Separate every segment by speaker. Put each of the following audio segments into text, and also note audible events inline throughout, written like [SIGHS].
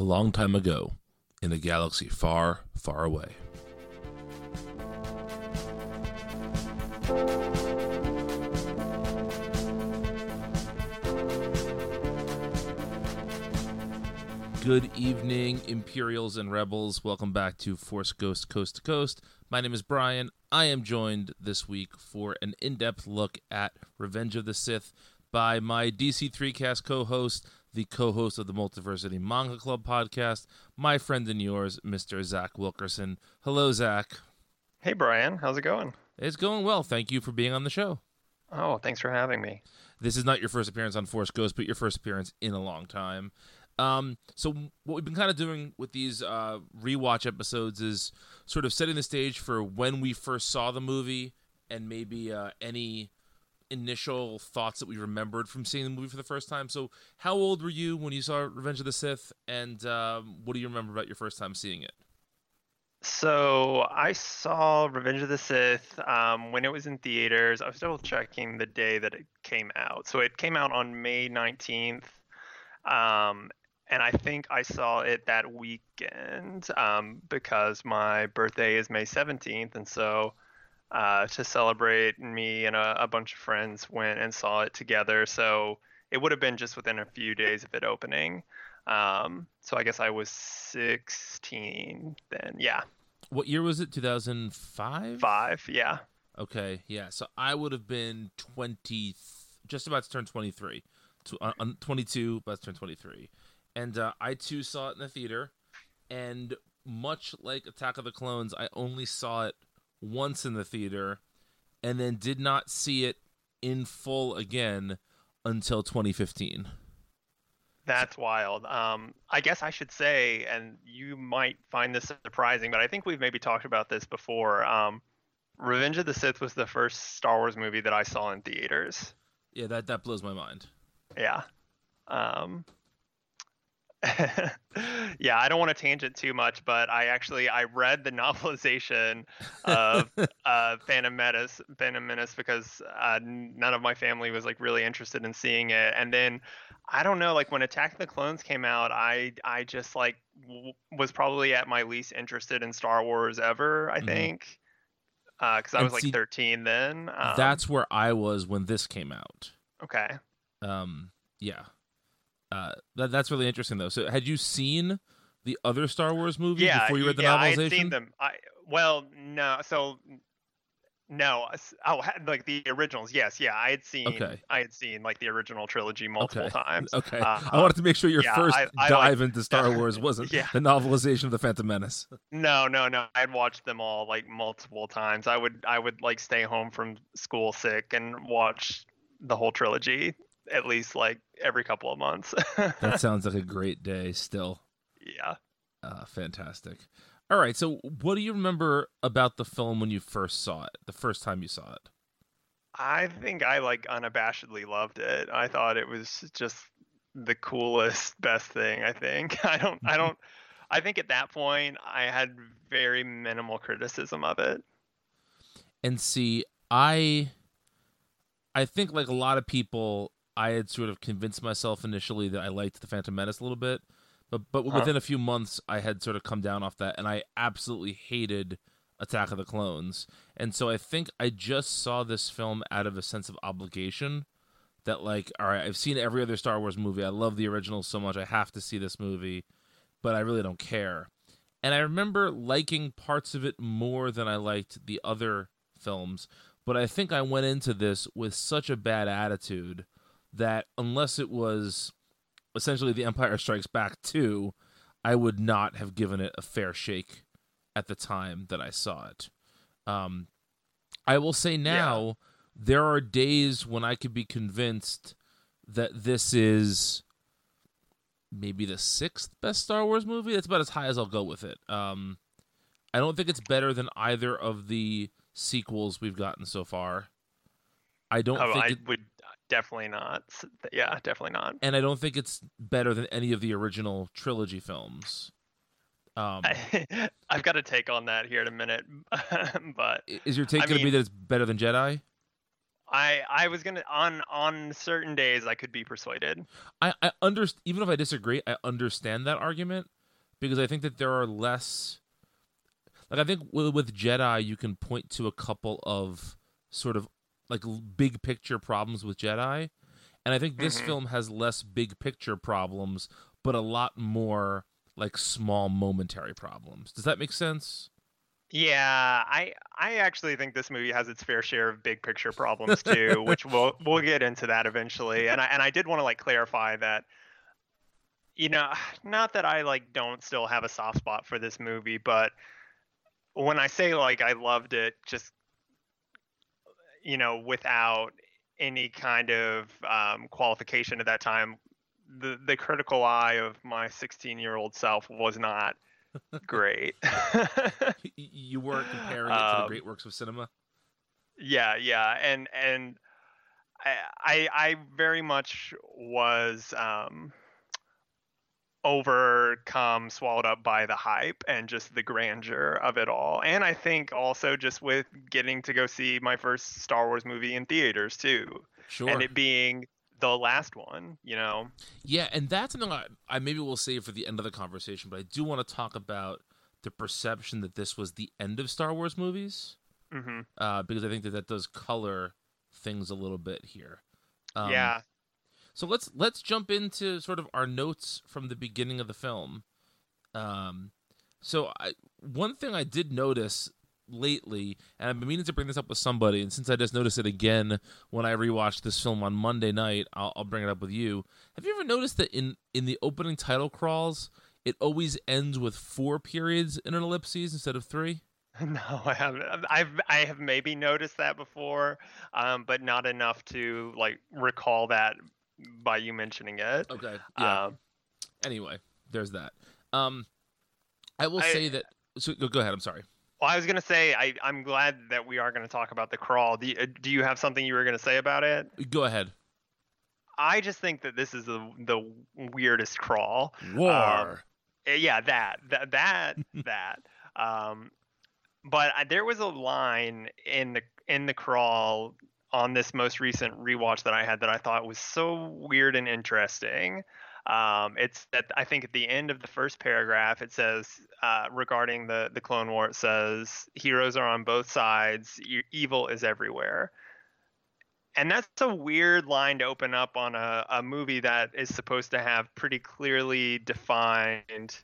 Speaker 1: a long time ago in a galaxy far, far away. Good evening, Imperials and Rebels. Welcome back to Force Ghost Coast to Coast. My name is Brian. I am joined this week for an in depth look at Revenge of the Sith by my DC3 cast co host, the co host of the Multiversity Manga Club podcast, my friend and yours, Mr. Zach Wilkerson. Hello, Zach.
Speaker 2: Hey, Brian. How's it going?
Speaker 1: It's going well. Thank you for being on the show.
Speaker 2: Oh, thanks for having me.
Speaker 1: This is not your first appearance on Force Ghost, but your first appearance in a long time. Um, so what we've been kind of doing with these uh, rewatch episodes is sort of setting the stage for when we first saw the movie and maybe uh, any initial thoughts that we remembered from seeing the movie for the first time. So, how old were you when you saw Revenge of the Sith, and um, what do you remember about your first time seeing it?
Speaker 2: So I saw Revenge of the Sith um, when it was in theaters. I was double checking the day that it came out. So it came out on May 19th. Um, and I think I saw it that weekend um, because my birthday is May 17th. And so uh, to celebrate, me and a, a, bunch of friends went and saw it together. So it would have been just within a few days of it opening. Um, so I guess I was 16 then. Yeah.
Speaker 1: What year was it? 2005?
Speaker 2: Five. Yeah.
Speaker 1: Okay. Yeah. So I would have been 20, just about to turn 23. Uh, 22, about to turn 23. And uh, I too saw it in the theater. And much like Attack of the Clones, I only saw it once in the theater and then did not see it in full again until 2015.
Speaker 2: That's wild. Um, I guess I should say, and you might find this surprising, but I think we've maybe talked about this before. Um, Revenge of the Sith was the first Star Wars movie that I saw in theaters.
Speaker 1: Yeah, that that blows my mind.
Speaker 2: Yeah. Um, [LAUGHS] yeah, I don't want to tangent too much, but I actually I read the [LAUGHS] novelization of [LAUGHS] uh, Phantom Menace, Phantom Menace, because uh, none of my family was like really interested in seeing it, and then I don't know, like when Attack of the Clones came out, I I just like w- was probably at my least interested in Star Wars ever. I mm-hmm. think because uh, I was see, like 13 then.
Speaker 1: Um, that's where I was when this came out.
Speaker 2: Okay.
Speaker 1: Um. Yeah. Uh, that, that's really interesting though. So, had you seen the other Star Wars movies
Speaker 2: yeah,
Speaker 1: before you read the
Speaker 2: yeah,
Speaker 1: novelization? I
Speaker 2: had seen them. I well, no. So no, oh, like the originals. Yes, yeah, I had seen. Okay. I had seen like the original trilogy multiple
Speaker 1: okay.
Speaker 2: times.
Speaker 1: Okay, uh, I wanted to make sure your yeah, first I, I dive into Star Wars [LAUGHS] wasn't yeah. the novelization of the Phantom Menace.
Speaker 2: No, no, no. I'd watched them all like multiple times. I would, I would like stay home from school sick and watch the whole trilogy at least like every couple of months. [LAUGHS]
Speaker 1: that sounds like a great day still.
Speaker 2: Yeah.
Speaker 1: Uh, fantastic. All right. So, what do you remember about the film when you first saw it, the first time you saw it?
Speaker 2: I think I like unabashedly loved it. I thought it was just the coolest, [LAUGHS] best thing. I think. [LAUGHS] I don't. I don't. I think at that point I had very minimal criticism of it.
Speaker 1: And see, I I think like a lot of people I had sort of convinced myself initially that I liked the Phantom Menace a little bit, but but huh. within a few months I had sort of come down off that, and I absolutely hated Attack of the Clones, and so I think I just saw this film out of a sense of obligation. That like, all right, I've seen every other Star Wars movie. I love the original so much. I have to see this movie, but I really don't care. And I remember liking parts of it more than I liked the other films. But I think I went into this with such a bad attitude that unless it was essentially The Empire Strikes Back 2, I would not have given it a fair shake at the time that I saw it. Um, I will say now, yeah. there are days when I could be convinced that this is maybe the sixth best Star Wars movie. That's about as high as I'll go with it. Um, I don't think it's better than either of the sequels we've gotten so far. I don't oh, think
Speaker 2: I
Speaker 1: it...
Speaker 2: would definitely not. Yeah, definitely not.
Speaker 1: And I don't think it's better than any of the original trilogy films.
Speaker 2: Um, I, [LAUGHS] have got a take on that here in a minute, [LAUGHS] but
Speaker 1: is your take going to be that it's better than Jedi?
Speaker 2: I I was gonna on on certain days I could be persuaded.
Speaker 1: I I understand even if I disagree, I understand that argument because I think that there are less. Like I think with, with Jedi, you can point to a couple of sort of like big picture problems with Jedi, and I think this
Speaker 2: Mhm.
Speaker 1: film has less big picture problems, but a lot more like small momentary problems. Does that make sense?
Speaker 2: Yeah, I I actually think this movie has its fair share of big picture problems too, which we'll [LAUGHS] we'll get into that eventually. And I and I did want to like clarify that you know, not that I like don't still have a soft spot for this movie, but when I say like I loved it just you know, without any kind of um, qualification at that time, the the critical eye of my 16 year old self was not [LAUGHS] great. [LAUGHS]
Speaker 1: You weren't comparing it to the
Speaker 2: Um,
Speaker 1: great works of cinema.
Speaker 2: yeah, yeah, and and I I, I very much was um, overcome, swallowed up by the hype and just the grandeur of it all, and I think also just with getting to go see my first Star Wars movie in theaters too,
Speaker 1: Sure.
Speaker 2: and it being the last one, you know.
Speaker 1: Yeah, and that's something I, I maybe will save for the end of the conversation, but I do want to talk about the perception that this was the end of Star Wars movies,
Speaker 2: hmm
Speaker 1: uh, because I think that that does color things a little bit here. Um,
Speaker 2: yeah,
Speaker 1: So let's let's jump into sort of our notes from the beginning of the film. Um, so I, one thing I did notice lately, and I've been meaning to bring this up with somebody, and since I just noticed it again when I rewatched this film on Monday night, I'll, I'll bring it up with you. Have you ever noticed that in in the opening title crawls, it always ends with four periods in an ellipses instead of three? [LAUGHS]
Speaker 2: No, I haven't. I've I have maybe noticed that before, um, but not enough to like recall that by you mentioning it.
Speaker 1: Okay. Yeah.
Speaker 2: Um,
Speaker 1: anyway, there's that. Um, I will
Speaker 2: I-
Speaker 1: say that. So go go ahead. I'm sorry.
Speaker 2: well, I was gonna say I I'm glad that we are gonna talk about the crawl. Do you, uh, do you have something you were gonna say about it?
Speaker 1: Go ahead.
Speaker 2: I just think that this is the the weirdest crawl.
Speaker 1: War.
Speaker 2: Uh, Yeah, that that that [LAUGHS] that. Um, but I, there was a line in the in the crawl on this most recent rewatch that I had that I thought was so weird and interesting. Um, it's that I think at the end of the first paragraph it says uh, regarding the the Clone War it says heroes are on both sides, evil is everywhere. And that's a weird line to open up on a, a movie that is supposed to have pretty clearly defined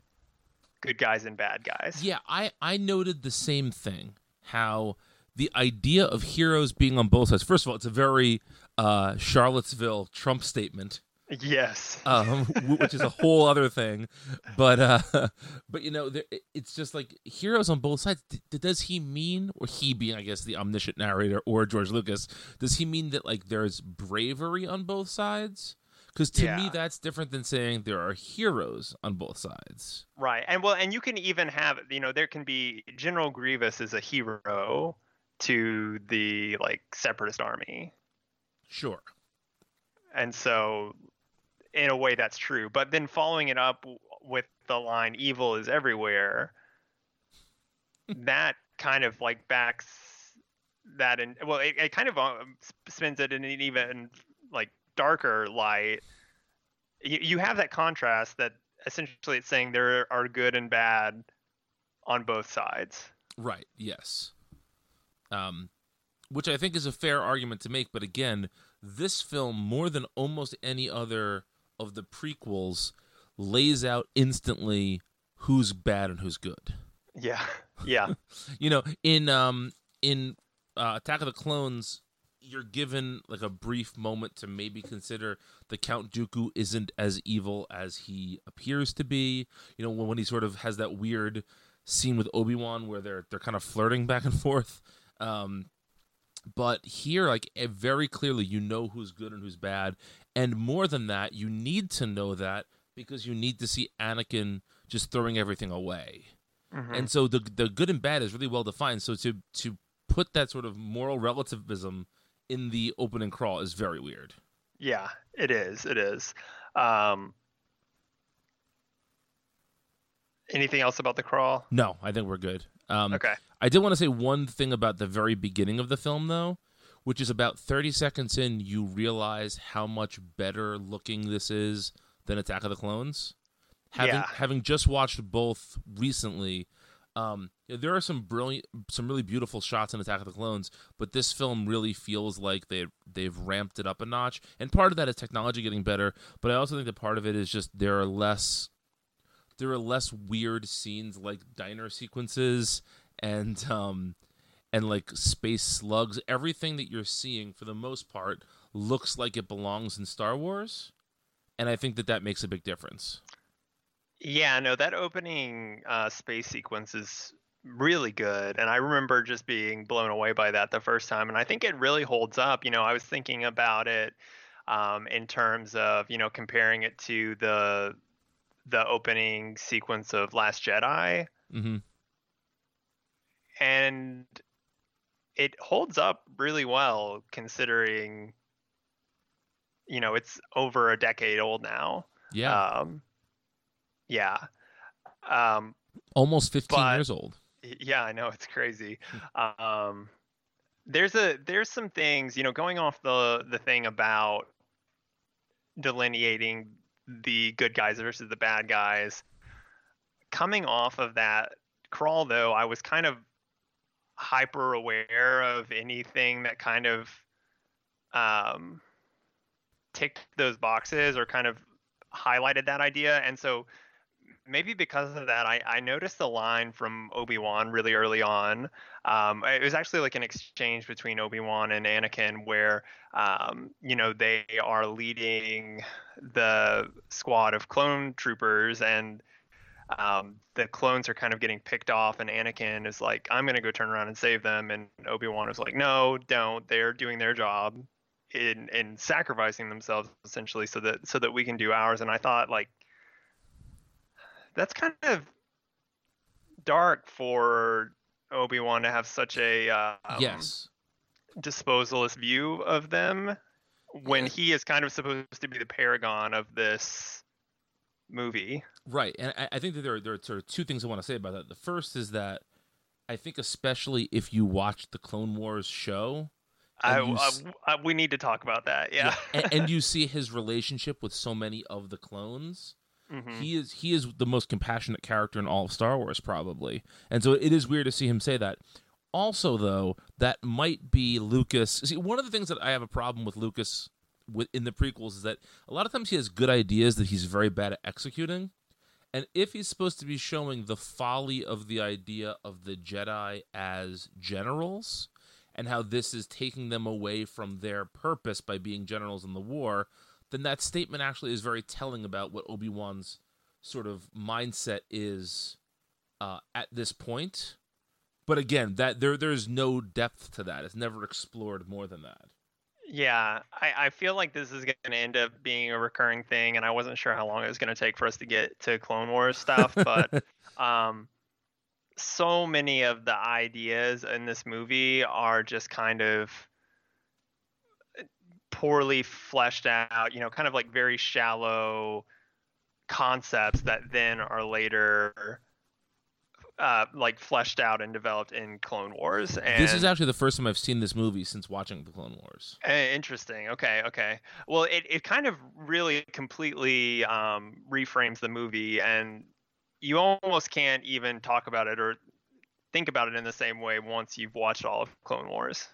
Speaker 2: good guys and bad guys.
Speaker 1: Yeah, I I noted the same thing. How the idea of heroes being on both sides. First of all, it's a very uh, Charlottesville Trump statement,
Speaker 2: Yes.
Speaker 1: um, which is a whole other thing. But uh, [LAUGHS] but you know, there, it's just like heroes on both sides. D- does he mean, or he being, I guess, the omniscient narrator, or George Lucas, does he mean that like there's bravery on both sides? Because to me, that's different than saying there are heroes on both sides.
Speaker 2: Right. And well, and you can even have, you know, there can be General Grievous is a hero to the like separatist army.
Speaker 1: Sure.
Speaker 2: And so in a way that's true. But then following it up with the line evil is everywhere, [LAUGHS] that kind of like backs that in well it, it kind of um, spins it in an even like darker light you, you have that contrast that essentially it's saying there are good and bad on both sides
Speaker 1: Right. Yes. Um, which I think is a fair argument to make, but again, this film more than almost any other of the prequels lays out instantly who's bad and who's good.
Speaker 2: yeah yeah [LAUGHS]
Speaker 1: You know, in um in uh, Attack of the Clones, you're given like a brief moment to maybe consider the Count Dooku isn't as evil as he appears to be. You know, when, when he sort of has that weird scene with Obi Wan where they're they're kind of flirting back and forth. Um, but here, like eh, very clearly, you know who's good and who's bad, and more than that, you need to know that because you need to see Anakin just throwing everything away
Speaker 2: Mhm.
Speaker 1: and so the the good and bad is really well defined. So to to put that sort of moral relativism in the opening crawl is very weird.
Speaker 2: yeah it is it is um anything else about the crawl
Speaker 1: No, I think we're good. Um,
Speaker 2: okay
Speaker 1: I did want to say one thing about the very beginning of the film, though, which is about 30 seconds in, you realize how much better looking this is than Attack of the Clones. Having
Speaker 2: Yeah.
Speaker 1: having just watched both recently, um, there are some brilliant, some really beautiful shots in Attack of the Clones, but this film really feels like they they've ramped it up a notch. And part of that is technology getting better, but I also think that part of it is just there are less there are less weird scenes like diner sequences and um and like space slugs. Everything that you're seeing for the most part looks like it belongs in Star Wars, and I think that that makes a big difference.
Speaker 2: Yeah, no, that opening uh, space sequence is really good, and I remember just being blown away by that the first time, and I think it really holds up. You know, I was thinking about it um, in terms of you know comparing it to the the opening sequence of Last Jedi,
Speaker 1: hmm
Speaker 2: and it holds up really well considering you know it's over a decade old now.
Speaker 1: Yeah,
Speaker 2: Um, yeah. Um,
Speaker 1: almost 15
Speaker 2: but-
Speaker 1: years old.
Speaker 2: Yeah, I know [LAUGHS] it's crazy. Um, there's a there's some things you know going off the the thing about delineating the good guys versus the bad guys. Coming off of that crawl though, I was kind of hyper aware of anything that kind of um, ticked those boxes or kind of highlighted that idea, and so maybe because of that, I, I noticed the line from Obi Wan really early on. Um, it was actually like an exchange between Obi Wan and Anakin, where um, you know they are leading the squad of clone troopers, and um, the clones are kind of getting picked off, and Anakin is like, "I'm gonna go turn around and save them," and Obi Wan is like, "No, don't. They're doing their job." In, in sacrificing themselves essentially so that so that we can do ours and I thought like that's kind of dark for Obi Wan to have such a um,
Speaker 1: yes.
Speaker 2: disposalist view of them when
Speaker 1: Yeah.
Speaker 2: he is kind of supposed to be the paragon of this movie.
Speaker 1: Right, and I, I think that there are, there are sort of two things I want to say about that. The first is that I think, especially if you watch the Clone Wars show,
Speaker 2: I,
Speaker 1: you
Speaker 2: I- I- we need to talk about that. Yeah.
Speaker 1: and, and [LAUGHS] you see his relationship with so many of the clones,
Speaker 2: Mhm.
Speaker 1: he is he is the most compassionate character in all of Star Wars, probably. And so it is weird to see him say that. Also, though, that might be Lucas. See, one of the things that I have a problem with Lucas with in the prequels is that a lot of times he has good ideas that he's very bad at executing. And if he's supposed to be showing the folly of the idea of the Jedi as generals and how this is taking them away from their purpose by being generals in the war, then that statement actually is very telling about what Obi Wan's sort of mindset is uh, at this point. But again, that there there's no depth to that. It's never explored more than that.
Speaker 2: Yeah, I, I feel like this is going to end up being a recurring thing, and I wasn't sure how long it was going to take for us to get to Clone Wars stuff, [LAUGHS] but um, so many of the ideas in this movie are just kind of poorly fleshed out, you know, kind of like very shallow concepts that then are later uh, like fleshed out and developed in Clone Wars. And
Speaker 1: this is actually the first time I've seen this movie since watching the Clone Wars.
Speaker 2: Eh, Interesting. Okay. Okay. Well, it, it kind of really completely um, reframes the movie, and you almost can't even talk about it or think about it in the same way once you've watched all of Clone Wars.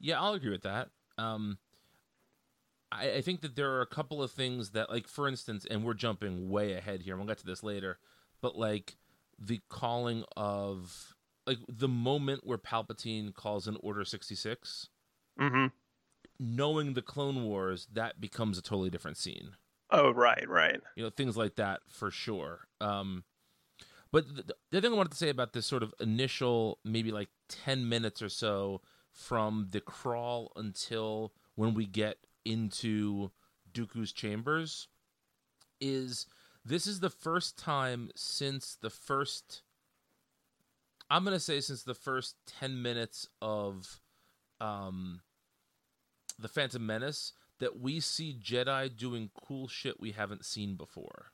Speaker 1: Yeah, I'll agree with that. Um, I, I think that there are a couple of things that, like, for instance, and we're jumping way ahead here. and We'll get to this later, but like the calling of like the moment where Palpatine calls in Order sixty six.
Speaker 2: Mm-hmm.
Speaker 1: Knowing the Clone Wars, that becomes a totally different scene.
Speaker 2: Oh, right, right.
Speaker 1: You know, things like that for sure. Um, but the, the thing I wanted to say about this sort of initial, maybe like 10 minutes or so from the crawl until when we get into Dooku's chambers is this is the first time since the first I'm going to say since the first 10 minutes of um the Phantom Menace that we see Jedi doing cool shit we haven't seen before.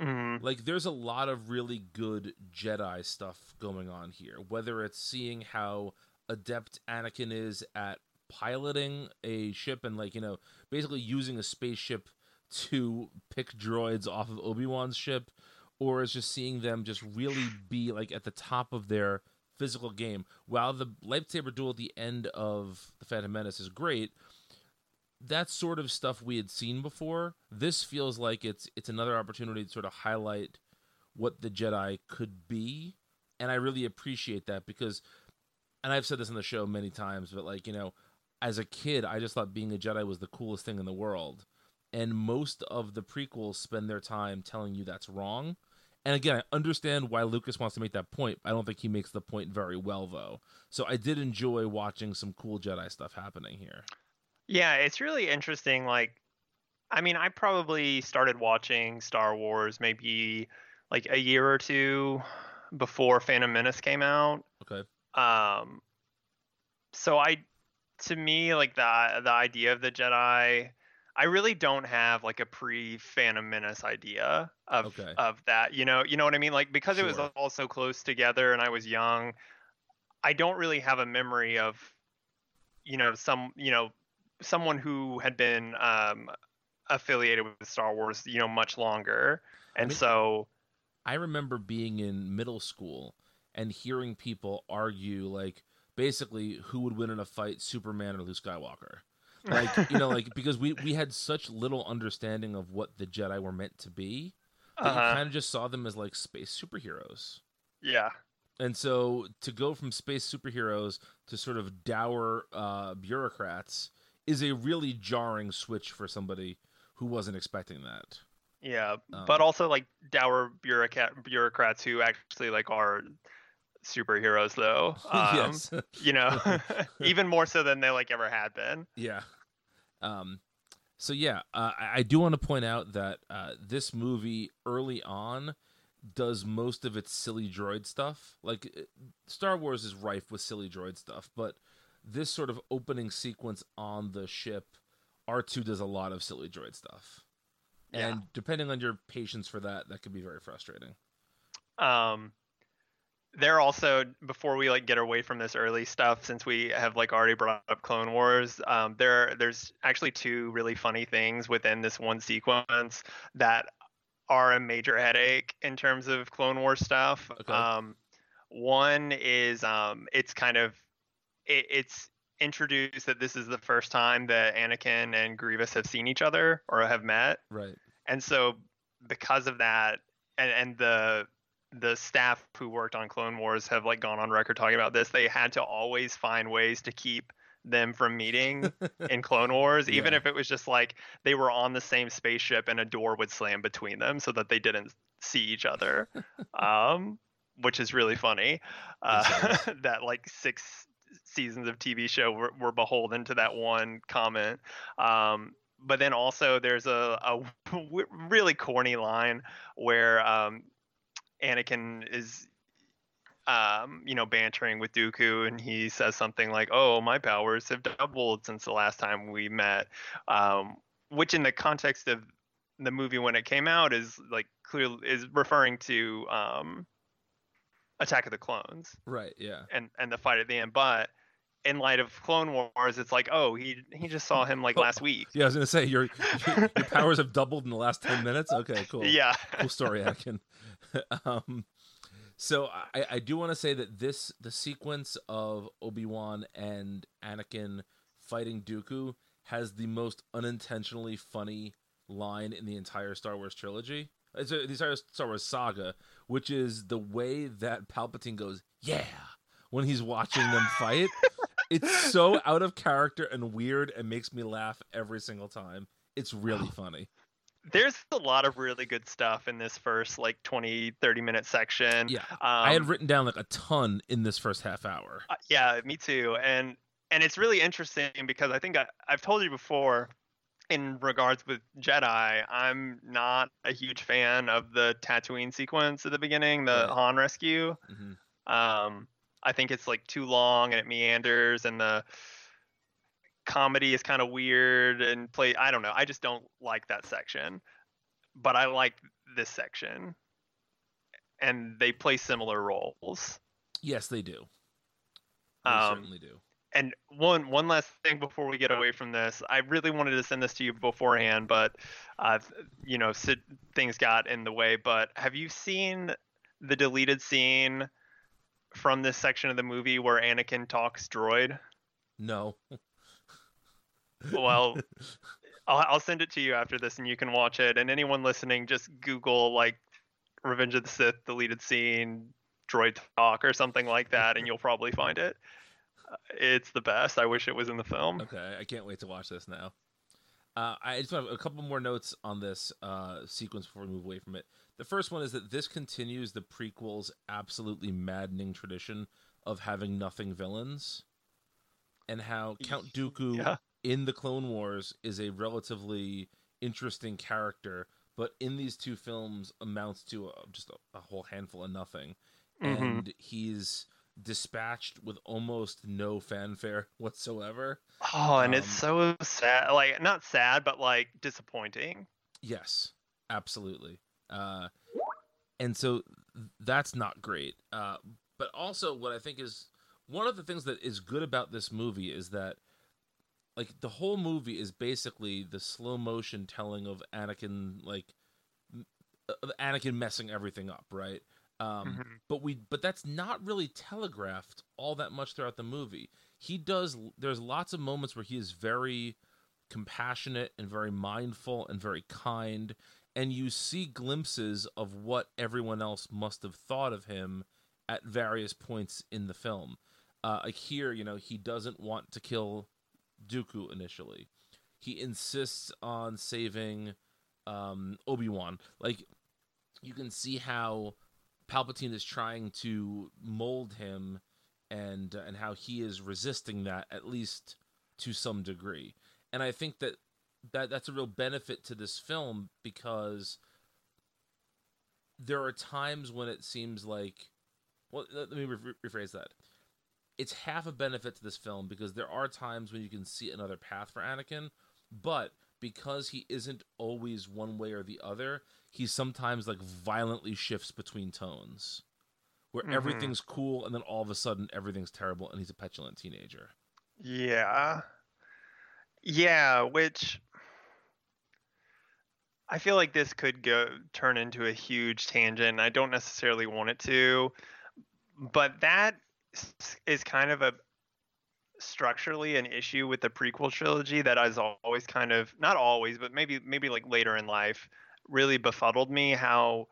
Speaker 2: Mm-hmm.
Speaker 1: Like there's a lot of really good Jedi stuff going on here. Whether it's seeing how adept Anakin is at piloting a ship and like you know basically using a spaceship to pick droids off of Obi-Wan's ship or is just seeing them just really be like at the top of their physical game. While the lightsaber duel at the end of the Phantom Menace is great, that sort of stuff we had seen before. This feels like it's it's another opportunity to sort of highlight what the Jedi could be, and I really appreciate that because and I've said this on the show many times, but like, you know, as a kid, I just thought being a Jedi was the coolest thing in the world. And most of the prequels spend their time telling you that's wrong. And again, I understand why Lucas wants to make that point. I don't think he makes the point very well, though. So I did enjoy watching some cool Jedi stuff happening here.
Speaker 2: Yeah, it's really interesting. Like, I mean, I probably started watching Star Wars maybe like a year or two before Phantom Menace came out.
Speaker 1: Okay.
Speaker 2: Um, so I, to me, like the the idea of the Jedi, I really don't have like a pre Phantom Menace idea of
Speaker 1: Okay.
Speaker 2: of that. You know, you know what I mean? Like because it was all so close together, and I was young, I don't really have a memory of, you know, some you know, someone who had been um affiliated with Star Wars, you know, much longer, and
Speaker 1: mean-
Speaker 2: so
Speaker 1: I remember being in middle school and hearing people argue, like, basically, who would win in a fight, Superman or Luke Skywalker? [LAUGHS] Like, you know, like, because we, we had such little understanding of what the Jedi were meant to be that
Speaker 2: uh-huh,
Speaker 1: kind of just saw them as, like, space superheroes.
Speaker 2: yeah.
Speaker 1: And so to go from space superheroes to sort of dour uh, bureaucrats is a really jarring switch for somebody who wasn't expecting that.
Speaker 2: Yeah,
Speaker 1: Um,
Speaker 2: but also like dour bureaucrat bureaucrats who actually like are superheroes though. [LAUGHS] Um,
Speaker 1: yes.
Speaker 2: You know, [LAUGHS] [LAUGHS] even more so than they like ever had been.
Speaker 1: Yeah. Um, so yeah, uh, I, I do want to point out that uh, this movie early on does most of its silly droid stuff. Like Star Wars is rife with silly droid stuff, but this sort of opening sequence on the ship, R two does a lot of silly droid stuff,
Speaker 2: Yeah.
Speaker 1: and depending on your patience for that, that could be very frustrating.
Speaker 2: Um, they're also before we like get away from this early stuff, since we have like already brought up Clone Wars. Um, there there's actually two really funny things within this one sequence that are a major headache in terms of Clone Wars stuff.
Speaker 1: Okay.
Speaker 2: Um, one is um, it's kind of it, it's introduced that this is the first time that Anakin and Grievous have seen each other or have met
Speaker 1: Right.
Speaker 2: and so because of that and and the the staff who worked on clone wars have like gone on record talking about this. They had to always find ways to keep them from meeting [LAUGHS] in clone wars even
Speaker 1: Yeah.
Speaker 2: if it was just like they were on the same spaceship and a door would slam between them so that they didn't see each other. [LAUGHS] Um which is really funny uh, [LAUGHS] that like six seasons of tv show were, were beholden to that one comment. Um but then also there's a really corny line where um, Anakin is, um, you know, bantering with Dooku, and he says something like, "Oh, my powers have doubled since the last time we met," um, which, in the context of the movie when it came out, is like clearly is referring to um, Attack of the Clones
Speaker 1: Right. Yeah.
Speaker 2: and and the fight at the end, but. In light of Clone Wars, it's like, oh, he he just saw him like
Speaker 1: Oh,
Speaker 2: last week.
Speaker 1: Yeah. I was gonna say your your [LAUGHS] powers have doubled in the last ten minutes. Okay. Cool.
Speaker 2: Yeah.
Speaker 1: cool story, Anakin. [LAUGHS] um, so I, I do want to say that this the sequence of Obi Wan and Anakin fighting Dooku has the most unintentionally funny line in the entire Star Wars trilogy. It's a, the entire Star Wars saga, which is the way that Palpatine goes, "Yeah," when he's watching them fight. it's so [LAUGHS] out of character and weird, and makes me laugh every single time. It's really funny.
Speaker 2: There's a lot of really good stuff in this first like 20 30 minute section.
Speaker 1: Yeah,
Speaker 2: um,
Speaker 1: I had written down like a ton in this first half hour.
Speaker 2: uh, yeah me too. And and it's really interesting because i think I, i've told you before in regards with jedi i'm not a huge fan of the tatooine sequence at the beginning the
Speaker 1: Right.
Speaker 2: han rescue.
Speaker 1: Hmm
Speaker 2: um i think it's like too long and it meanders and the comedy is kind of weird and play i don't know i just don't like that section but i like this section and they play similar roles
Speaker 1: Yes, they do. They
Speaker 2: Um,
Speaker 1: certainly do.
Speaker 2: and one one last thing before we get away from this, I really wanted to send this to you beforehand, but uh, you know, things got in the way. But have you seen the deleted scene from this section of the movie where Anakin talks droid?
Speaker 1: No.
Speaker 2: Well, I'll, I'll send it to you after this, and you can watch it. And anyone listening, just Google like Revenge of the Sith deleted scene droid talk or something like that, and you'll probably find it. It's the best. I wish it was in the film.
Speaker 1: Okay, I can't wait to watch this now. Uh, I just have a couple more notes on this uh, sequence before we move away from it. The first one is that this continues the prequel's absolutely maddening tradition of having nothing villains, and how Count [LAUGHS] Dooku yeah. In the Clone Wars is a relatively interesting character, but in these two films amounts to a, just a, a, whole handful of nothing, mm-hmm. and he's dispatched with almost no fanfare [LAUGHS] whatsoever.
Speaker 2: Oh, and um, it's so sad. Like not sad, but like disappointing.
Speaker 1: Yes, absolutely. Uh, and so that's not great. Uh, but also, what I think is one of the things that is good about this movie is that, like, the whole movie is basically the slow motion telling of Anakin, like, of Anakin messing everything up, right? Um, mm-hmm. But we, but that's not really telegraphed all that much throughout the movie. He does. There's lots of moments where he is very compassionate and very mindful and very kind, and you see glimpses of what everyone else must have thought of him at various points in the film. Uh, like here, you know, he doesn't want to kill Dooku initially. He insists on saving um, Obi Wan. Like you can see how Palpatine is trying to mold him, and uh, and how he is resisting that at least to some degree. And I think that that that's a real benefit to this film because there are times when it seems like well let me re- rephrase that it's half a benefit to this film because there are times when you can see another path for Anakin but because he isn't always one way or the other he sometimes like violently shifts between tones where mm-hmm. everything's cool and then all of a sudden everything's terrible and he's a petulant teenager.
Speaker 2: Yeah. Yeah, which I feel like this could go turn into a huge tangent. I don't necessarily want it to, but that is kind of a structurally an issue with the prequel trilogy that has always kind of not always, but maybe maybe like later in life really befuddled me how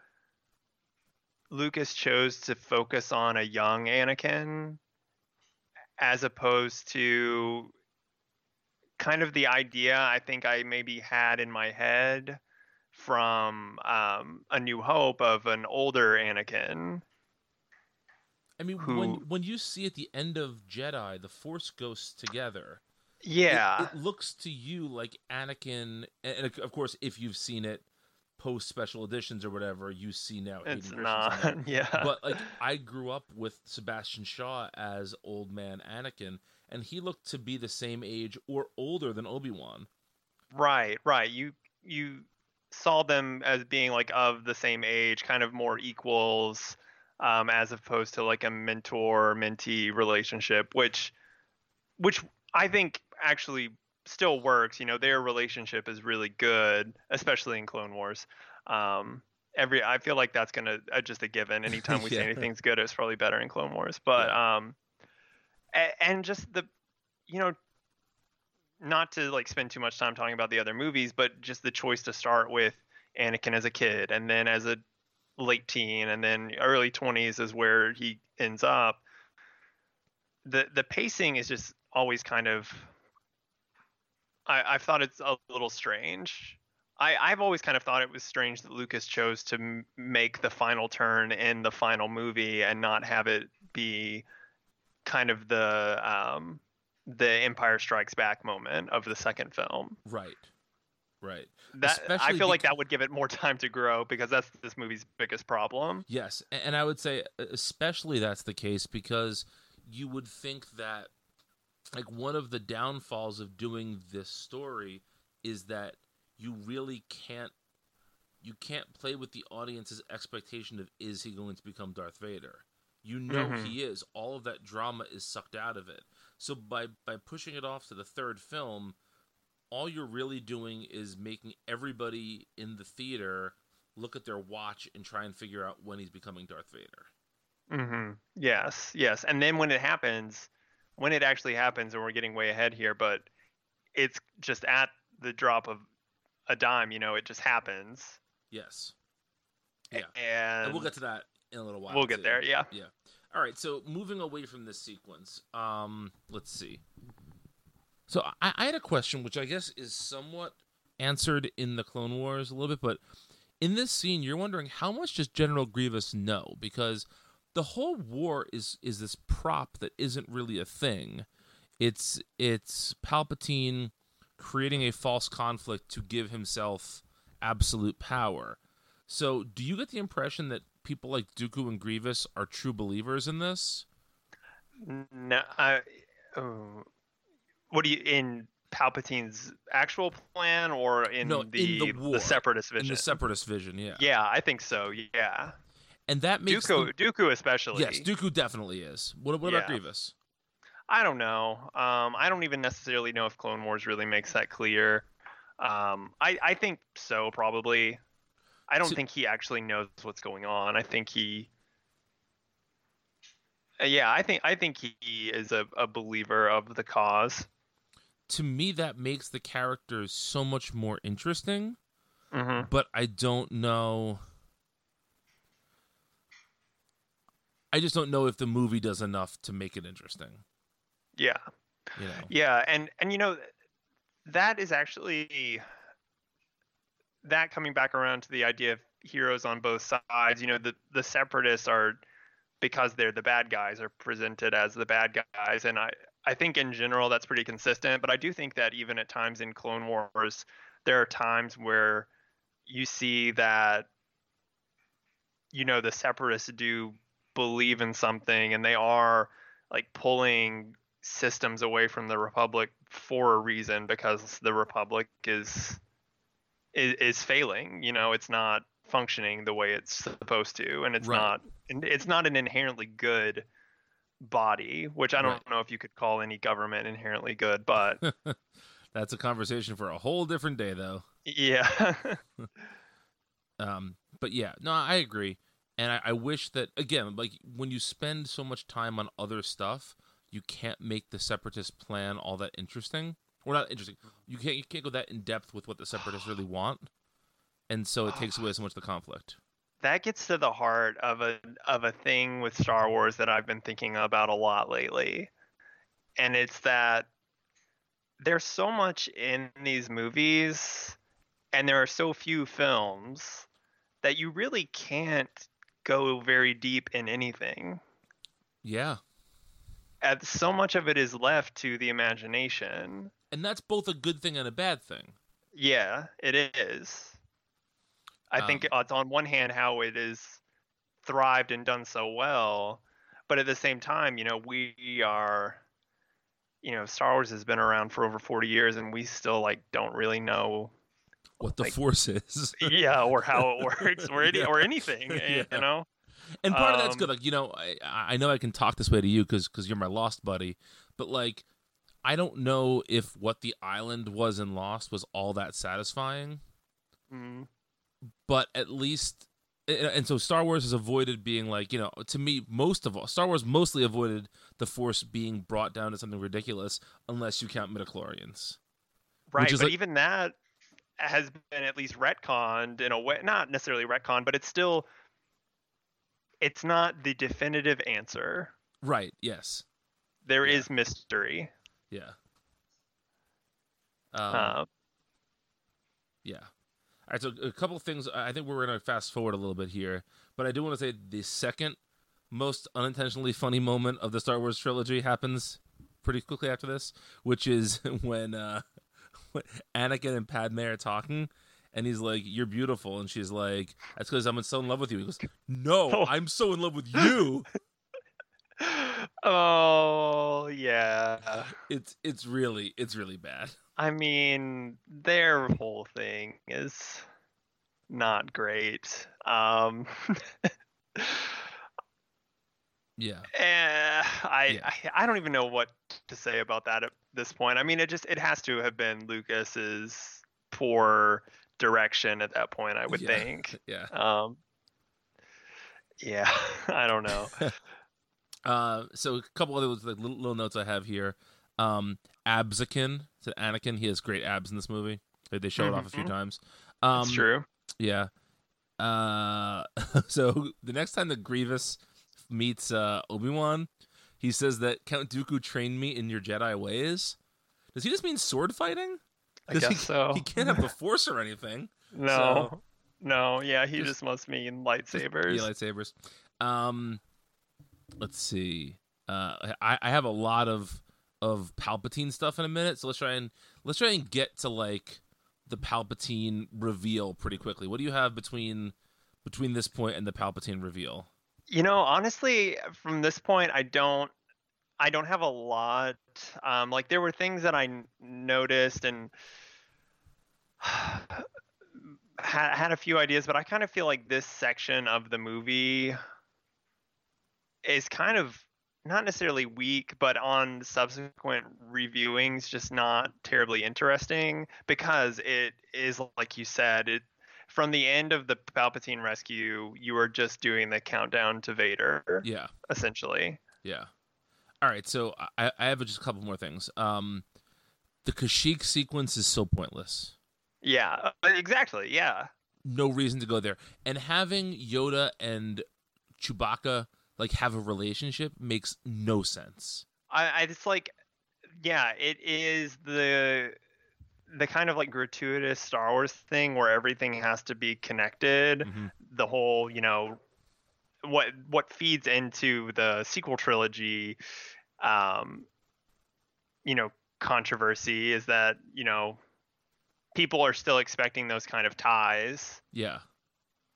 Speaker 2: Lucas chose to focus on a young Anakin as opposed to kind of the idea I think I maybe had in my head from um, A New Hope of an older Anakin.
Speaker 1: I mean, who, when when you see at the end of Jedi the Force ghosts together,
Speaker 2: yeah,
Speaker 1: it, it looks to you like Anakin, and of course, if you've seen it, post special editions or whatever you see now.
Speaker 2: It's not, [LAUGHS] yeah.
Speaker 1: But like I grew up with Sebastian Shaw as old man Anakin, and he looked to be the same age or older than Obi Wan.
Speaker 2: Right, right. You you saw them as being like of the same age, kind of more equals, um, as opposed to like a mentor mentee relationship, which which I think actually still works. You know, their relationship is really good, especially in Clone Wars. Um, every I feel like that's gonna uh, just a given. [LAUGHS] Anytime we yeah. say anything's good, it's probably better in Clone Wars. But yeah. um, a, and just the, you know, not to like spend too much time talking about the other movies, but just the choice to start with Anakin as a kid and then as a late teen and then early 20s is where he ends up. The the pacing is just always kind of I, I've thought it's a little strange. I, I've always kind of thought it was strange that Lucas chose to m- make the final turn in the final movie and not have it be kind of the um, the Empire Strikes Back moment of the second film.
Speaker 1: Right. Right.
Speaker 2: That Especially I feel like that would give it more time to grow because that's this movie's biggest problem.
Speaker 1: Yes, and I would say especially that's the case because you would think that like one of the downfalls of doing this story is that you really can't you can't play with the audience's expectation of is he going to become Darth Vader. You know mm-hmm. he is. All of that drama is sucked out of it. So by by pushing it off to the third film, all you're really doing is making everybody in the theater look at their watch and try and figure out when he's becoming Darth Vader.
Speaker 2: Mm-hmm. Yes, yes. And then when it happens, when it actually happens, and we're getting way ahead here, but it's just at the drop of a dime. You know, it just happens.
Speaker 1: Yes. Yeah.
Speaker 2: And,
Speaker 1: And we'll get to that in a little while.
Speaker 2: we'll get
Speaker 1: too.
Speaker 2: there. Yeah.
Speaker 1: Yeah. All right. So moving away from this sequence, um, let's see. So I, I had a question, which I guess is somewhat answered in the Clone Wars a little bit, but in this scene, you're wondering how much does General Grievous know? Because the whole war is is this prop that isn't really a thing. It's it's Palpatine creating a false conflict to give himself absolute power. So, do you get the impression that people like Dooku and Grievous are true believers in this?
Speaker 2: No. I, oh, what do you in Palpatine's actual plan or in
Speaker 1: No, in
Speaker 2: the
Speaker 1: the
Speaker 2: separatist vision?
Speaker 1: In the separatist vision, yeah.
Speaker 2: yeah, I think so. Yeah.
Speaker 1: And that makes
Speaker 2: Dooku,
Speaker 1: them-
Speaker 2: Dooku especially.
Speaker 1: Yes, Dooku definitely is. What, what about Grievous?
Speaker 2: I don't know. Um, I don't even necessarily know if Clone Wars really makes that clear. Um, I, I think so, probably. I don't
Speaker 1: So-
Speaker 2: think he actually knows what's going on. I think he. Uh, yeah, I think I think he is a, a believer of the cause.
Speaker 1: To me, that makes the characters so much more interesting,
Speaker 2: hmm
Speaker 1: but I don't know. I just don't know if the movie does enough to make it interesting.
Speaker 2: Yeah,
Speaker 1: You know,
Speaker 2: yeah, and and you know, that is actually that coming back around to the idea of heroes on both sides. You know, the the separatists are because they're the bad guys are presented as the bad guys, and I I think in general that's pretty consistent. But I do think that even at times in Clone Wars, there are times where you see that you know the separatists do believe in something and they are like pulling systems away from the republic for a reason because the republic is is, is failing you know it's not functioning the way it's supposed to and it's
Speaker 1: Right.
Speaker 2: not and it's not an inherently good body which i don't
Speaker 1: Right.
Speaker 2: know if you could call any government inherently good [LAUGHS] but
Speaker 1: that's a conversation for a whole different day, though.
Speaker 2: yeah [LAUGHS]
Speaker 1: Um, but yeah, no, I agree, and I, I wish that again, like when you spend so much time on other stuff, you can't make the separatist plan all that interesting, or not interesting. You can't you can't go that in depth with what the separatists really want, and so it takes away so much of the conflict.
Speaker 2: That gets to the heart of a of a thing with Star Wars that I've been thinking about a lot lately. And it's that there's so much in these movies and there are so few films that you really can't go very deep in anything.
Speaker 1: Yeah,
Speaker 2: And so much of it is left to the imagination.
Speaker 1: and that's both a good thing and a bad thing.
Speaker 2: Yeah, it is. I think
Speaker 1: Um,
Speaker 2: it's on one hand how it is thrived and done so well, but at the same time, you know, we are, you know, Star Wars has been around for over 40 years and we still like don't really know,
Speaker 1: What the
Speaker 2: Like-
Speaker 1: force is, [LAUGHS]
Speaker 2: yeah, or how it works or [LAUGHS] any,
Speaker 1: Yeah.
Speaker 2: or anything, [LAUGHS] eh,
Speaker 1: Yeah.
Speaker 2: you know.
Speaker 1: and part of that's
Speaker 2: Um,
Speaker 1: good. Like you know, I I know I can talk this way to you because because you're my Lost buddy, but like. I don't know if what the island was in Lost was all that satisfying.
Speaker 2: Mm,
Speaker 1: but at least and so Star Wars has avoided being like you know to me most of all Star Wars mostly avoided the Force being brought down to something ridiculous unless you count midichlorians.
Speaker 2: right, but
Speaker 1: like-
Speaker 2: even that has been at least retconned in a way, not necessarily retconned, but it's still, it's not the definitive answer.
Speaker 1: Right? Yes.
Speaker 2: There
Speaker 1: Yeah.
Speaker 2: is mystery.
Speaker 1: Yeah. Um,
Speaker 2: Uh,
Speaker 1: yeah. All right. So a couple things. I think we're gonna fast forward a little bit here, but I do want to say the second most unintentionally funny moment of the Star Wars trilogy happens pretty quickly after this, which is [LAUGHS] when uh, [LAUGHS] Anakin and Padme are talking, and he's like, "You're beautiful," and she's like, "That's because I'm so in love with you." He goes, "No, [LAUGHS]
Speaker 2: Oh.
Speaker 1: I'm so in love with you."
Speaker 2: Oh yeah.
Speaker 1: it's it's really it's really bad.
Speaker 2: I mean, their whole thing is not great. Um,
Speaker 1: Yeah. [LAUGHS]
Speaker 2: eh, I,
Speaker 1: Yeah.
Speaker 2: I I don't even know what to say about that at this point. I mean, it just it has to have been Lucas's poor direction at that point. I would
Speaker 1: Yeah.
Speaker 2: think. [LAUGHS]
Speaker 1: Yeah.
Speaker 2: Um, yeah, [LAUGHS] I don't know.
Speaker 1: Uh, so a couple other like, little, little notes I have here. Um, Absakin, so Anakin, he has great abs in this movie. They, they show it off a few
Speaker 2: Mhm.
Speaker 1: times. Um,
Speaker 2: It's true.
Speaker 1: Yeah. Uh, [LAUGHS] so the next time that Grievous meets uh, Obi Wan, he says that Count Dooku trained me in your Jedi ways. Does he just mean sword fighting?
Speaker 2: I guess
Speaker 1: he,
Speaker 2: so.
Speaker 1: He can't have the Force or anything.
Speaker 2: no, no, yeah, he
Speaker 1: Just-
Speaker 2: just, must mean
Speaker 1: Just-
Speaker 2: lightsabers.
Speaker 1: Yeah, lightsabers. Um, let's see. Uh, I, I have a lot of of Palpatine stuff in a minute, so let's try and let's try and get to like the Palpatine reveal pretty quickly. What do you have between between this point and the Palpatine reveal?
Speaker 2: You know, honestly, from this point, I don't, I don't have a lot. Um, like there were things that I n- noticed and [SIGHS] had had a few ideas, but I kind of feel like this section of the movie is kind of not necessarily weak, but on subsequent reviewings, just not terribly interesting because it is like you said, it from the end of the Palpatine rescue, you are just doing the countdown to Vader,
Speaker 1: Yeah.
Speaker 2: essentially.
Speaker 1: Yeah. All right. So I, I have just a couple more things. Um, the Kashyyyk sequence is so pointless.
Speaker 2: Yeah, exactly. Yeah.
Speaker 1: No reason to go there. And having Yoda and Chewbacca like have a relationship makes no sense.
Speaker 2: I, I just like, yeah, it is the the kind of like gratuitous Star Wars thing where everything has to be connected.
Speaker 1: Mhm.
Speaker 2: The whole, you know, what what feeds into the sequel trilogy, um, you know, controversy is that you know people are still expecting those kind of ties,
Speaker 1: Yeah.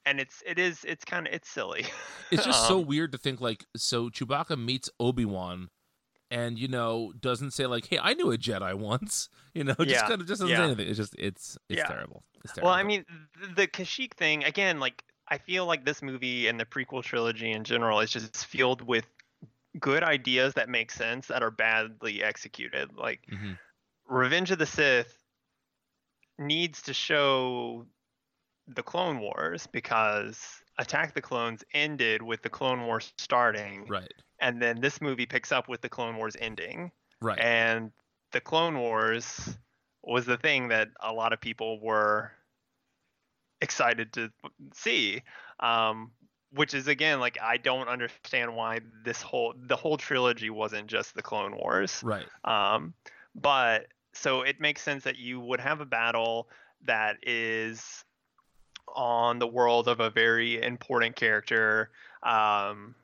Speaker 2: And it's it is it's kind of it's silly.
Speaker 1: It's just so
Speaker 2: Um,
Speaker 1: weird to think like so Chewbacca meets Obi-Wan and you know doesn't say like hey I knew a Jedi once [LAUGHS] you know just
Speaker 2: Yeah,
Speaker 1: kind of just doesn't
Speaker 2: yeah.
Speaker 1: say anything it's just it's it's
Speaker 2: Yeah.
Speaker 1: terrible it's terrible
Speaker 2: Well, I mean, the Kashyyyk thing again. Like, I feel like this movie and the prequel trilogy in general is just filled with good ideas that make sense that are badly executed. Like,
Speaker 1: Mhm.
Speaker 2: Revenge of the Sith needs to show the Clone Wars because Attack the Clones ended with the Clone Wars starting,
Speaker 1: right.
Speaker 2: and then this movie picks up with the Clone Wars ending.
Speaker 1: Right.
Speaker 2: And the clone wars was the thing that a lot of people were excited to see um, which is again like i don't understand why this whole the whole trilogy wasn't just the clone wars.
Speaker 1: Right.
Speaker 2: Um, but so it makes sense that you would have a battle that is on the world of a very important character. Um,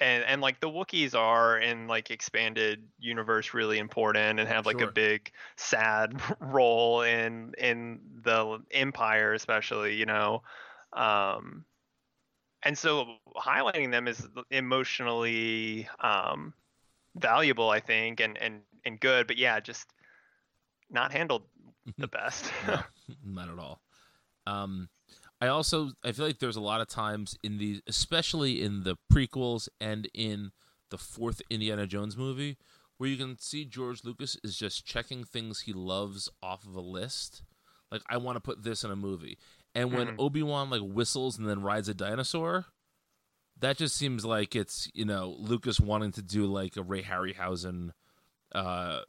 Speaker 2: and and like the Wookiees are in like expanded universe really important and have like
Speaker 1: Sure.
Speaker 2: a big sad [LAUGHS] role in in the empire especially you know um and so highlighting them is emotionally um valuable i think and and and good but yeah just not handled the [LAUGHS] best
Speaker 1: No, [LAUGHS] not at all. Um, I also I feel like there's a lot of times in the especially in the prequels and in the fourth Indiana Jones movie where you can see George Lucas is just checking things he loves off of a list. Like I want to put this in a movie. And when
Speaker 2: Mhm.
Speaker 1: Obi-Wan like whistles and then rides a dinosaur, that just seems like it's, you know, Lucas wanting to do like a Ray Harryhausen uh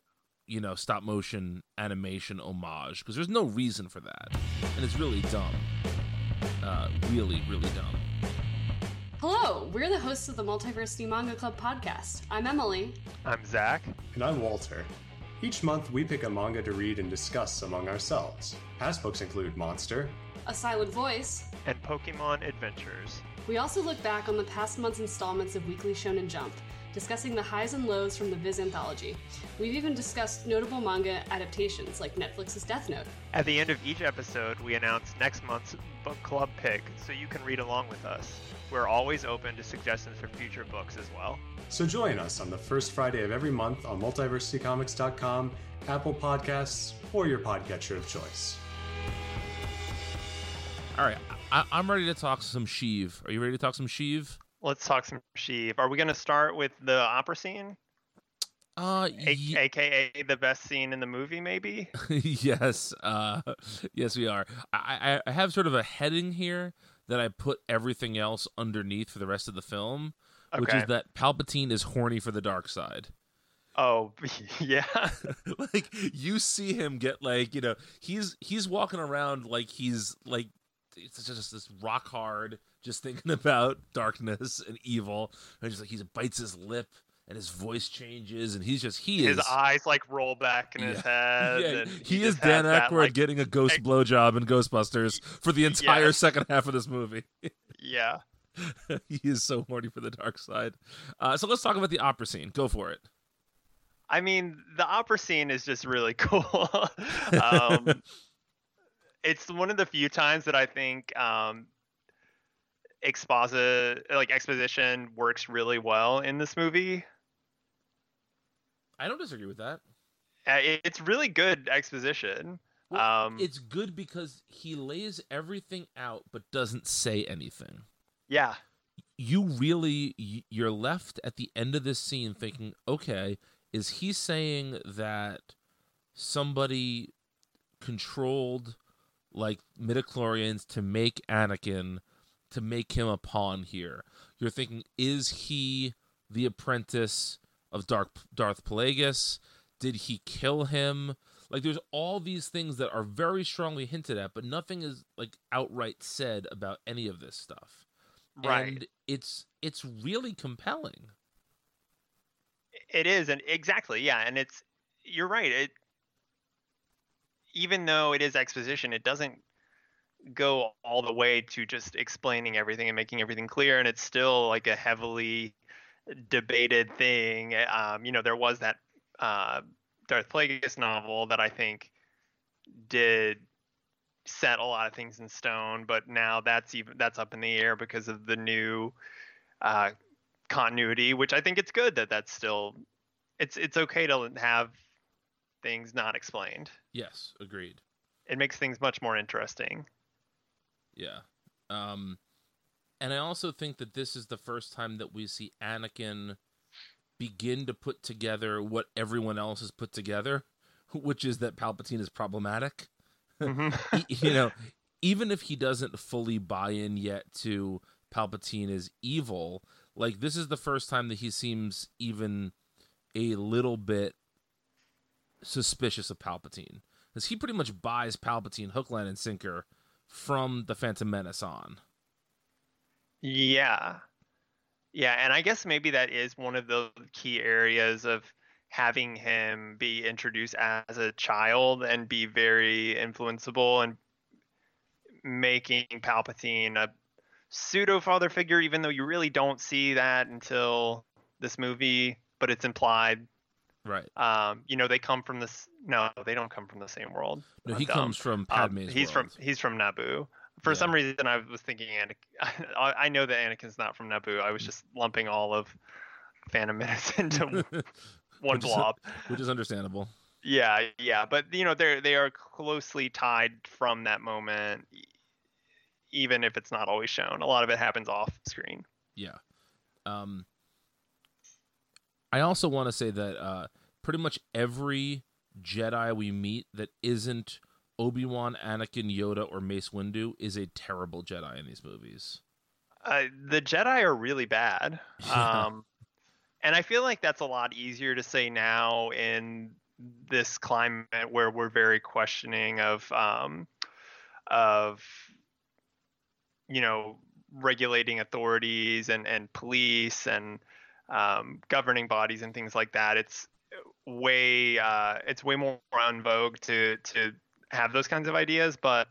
Speaker 1: you know, stop motion animation homage because there's no reason for that, and it's really dumb. Uh, really, really dumb.
Speaker 3: Hello, we're the hosts of the Multiversity Manga Club podcast. I'm Emily.
Speaker 2: i'm zach
Speaker 4: And I'm Walter. Each month, we pick a manga to read and discuss among ourselves. Past books include Monster,
Speaker 3: A Silent Voice.
Speaker 2: and pokemon adventures
Speaker 3: We also look back on the past month's installments of Weekly Shonen Jump, discussing the highs and lows from the Viz anthology. We've even discussed notable manga adaptations like Netflix's Death Note.
Speaker 2: At the end of each episode, we announce next month's book club pick so you can read along with us. We're always open to suggestions for future books as well.
Speaker 4: so join us on the first Friday of every month on multiversitycomics.com, Apple Podcasts, or your podcatcher of choice.
Speaker 1: All right, I- I'm ready to talk some Sheev. Are you ready to talk some Sheev?
Speaker 2: Let's talk some Sheev. Are we going to start with the opera scene?
Speaker 1: Uh,
Speaker 2: A-
Speaker 1: ye-
Speaker 2: aka the best scene in the movie, maybe. [LAUGHS]
Speaker 1: yes, uh, yes, we are. I, I I have sort of a heading here that I put everything else underneath for the rest of the film, which is that Palpatine is horny for the dark side.
Speaker 2: Oh, [LAUGHS] yeah. [LAUGHS]
Speaker 1: like you see him get like you know he's he's walking around like he's like it's just this rock hard just thinking [LAUGHS] about darkness and evil and just like he bites his lip and his voice changes and he's just he
Speaker 2: His
Speaker 1: is
Speaker 2: eyes like roll back in his [LAUGHS] head.
Speaker 1: yeah,
Speaker 2: and
Speaker 1: he, is Dan Aykroyd
Speaker 2: like-
Speaker 1: getting a ghost
Speaker 2: ex-
Speaker 1: blowjob in Ghostbusters for the entire second half of this movie. [LAUGHS]
Speaker 2: Yeah.
Speaker 1: he is so horny for the dark side. Uh, so let's talk about the opera scene. Go for it.
Speaker 2: I mean, the opera scene is just really cool. um, it's one of the few times that I think um, exposit like exposition works really well in this movie.
Speaker 1: I don't disagree with that.
Speaker 2: Uh, it- it's really good exposition.
Speaker 1: Well,
Speaker 2: Um,
Speaker 1: it's good because he lays everything out but doesn't say anything.
Speaker 2: yeah,
Speaker 1: You really you're left at the end of this scene thinking, okay, is he saying that somebody controlled like midichlorians to make Anakin to make him a pawn here? You're thinking, is he the apprentice of Dark Darth Plagueis? Did he kill him? Like there's all these things that are very strongly hinted at, but nothing is like outright said about any of this stuff.
Speaker 2: right.
Speaker 1: And it's it's really compelling.
Speaker 2: It is, and exactly, yeah, and it's you're right. It even though it is exposition, it doesn't go all the way to just explaining everything and making everything clear, and it's still like a heavily debated thing. Um, you know, there was that uh, Darth Plagueis novel that I think did set a lot of things in stone, but now that's even that's up in the air because of the new uh, continuity, which I think it's good that that's still it's it's okay to have things not explained.
Speaker 1: Yes, agreed.
Speaker 2: It makes things much more interesting.
Speaker 1: Yeah. Um and I also think that this is the first time that we see Anakin begin to put together what everyone else has put together, [LAUGHS] which is that Palpatine is problematic.
Speaker 2: Mhm. [LAUGHS]
Speaker 1: E- you know, even if he doesn't fully buy in yet to Palpatine is evil, like this is the first time that he seems even a little bit suspicious of Palpatine. Because he pretty much buys Palpatine hook, line, and sinker from the Phantom Menace on.
Speaker 2: Yeah. Yeah, and I guess maybe that is one of the key areas of having him be introduced as a child and be very influenceable and making Palpatine a pseudo father figure, even though you really don't see that until this movie, but it's implied.
Speaker 1: Right.
Speaker 2: Um, you know, they come from this. No, they don't come from the same world.
Speaker 1: No, he
Speaker 2: dumb.
Speaker 1: comes from
Speaker 2: Um,
Speaker 1: Padme's
Speaker 2: he's
Speaker 1: world.
Speaker 2: from he's from Naboo. For
Speaker 1: Yeah.
Speaker 2: some reason, I was thinking Anakin. [LAUGHS] I, I know that Anakin's not from Naboo. I was just lumping all of Phantom Menace [LAUGHS] into [LAUGHS] one
Speaker 1: Which is-
Speaker 2: blob.
Speaker 1: which is understandable.
Speaker 2: Yeah, yeah, but you know they're they are closely tied from that moment, even if it's not always shown. A lot of it happens off screen.
Speaker 1: Yeah. Um I also want to say that uh pretty much every Jedi we meet that isn't Obi-Wan, Anakin, Yoda or Mace Windu is a terrible Jedi in these movies.
Speaker 2: Uh, the Jedi are really bad. [LAUGHS] Um, and I feel like that's a lot easier to say now in this climate where we're very questioning of um, of you know regulating authorities and and police and um, governing bodies and things like that. It's way uh, it's way more en vogue to to have those kinds of ideas, but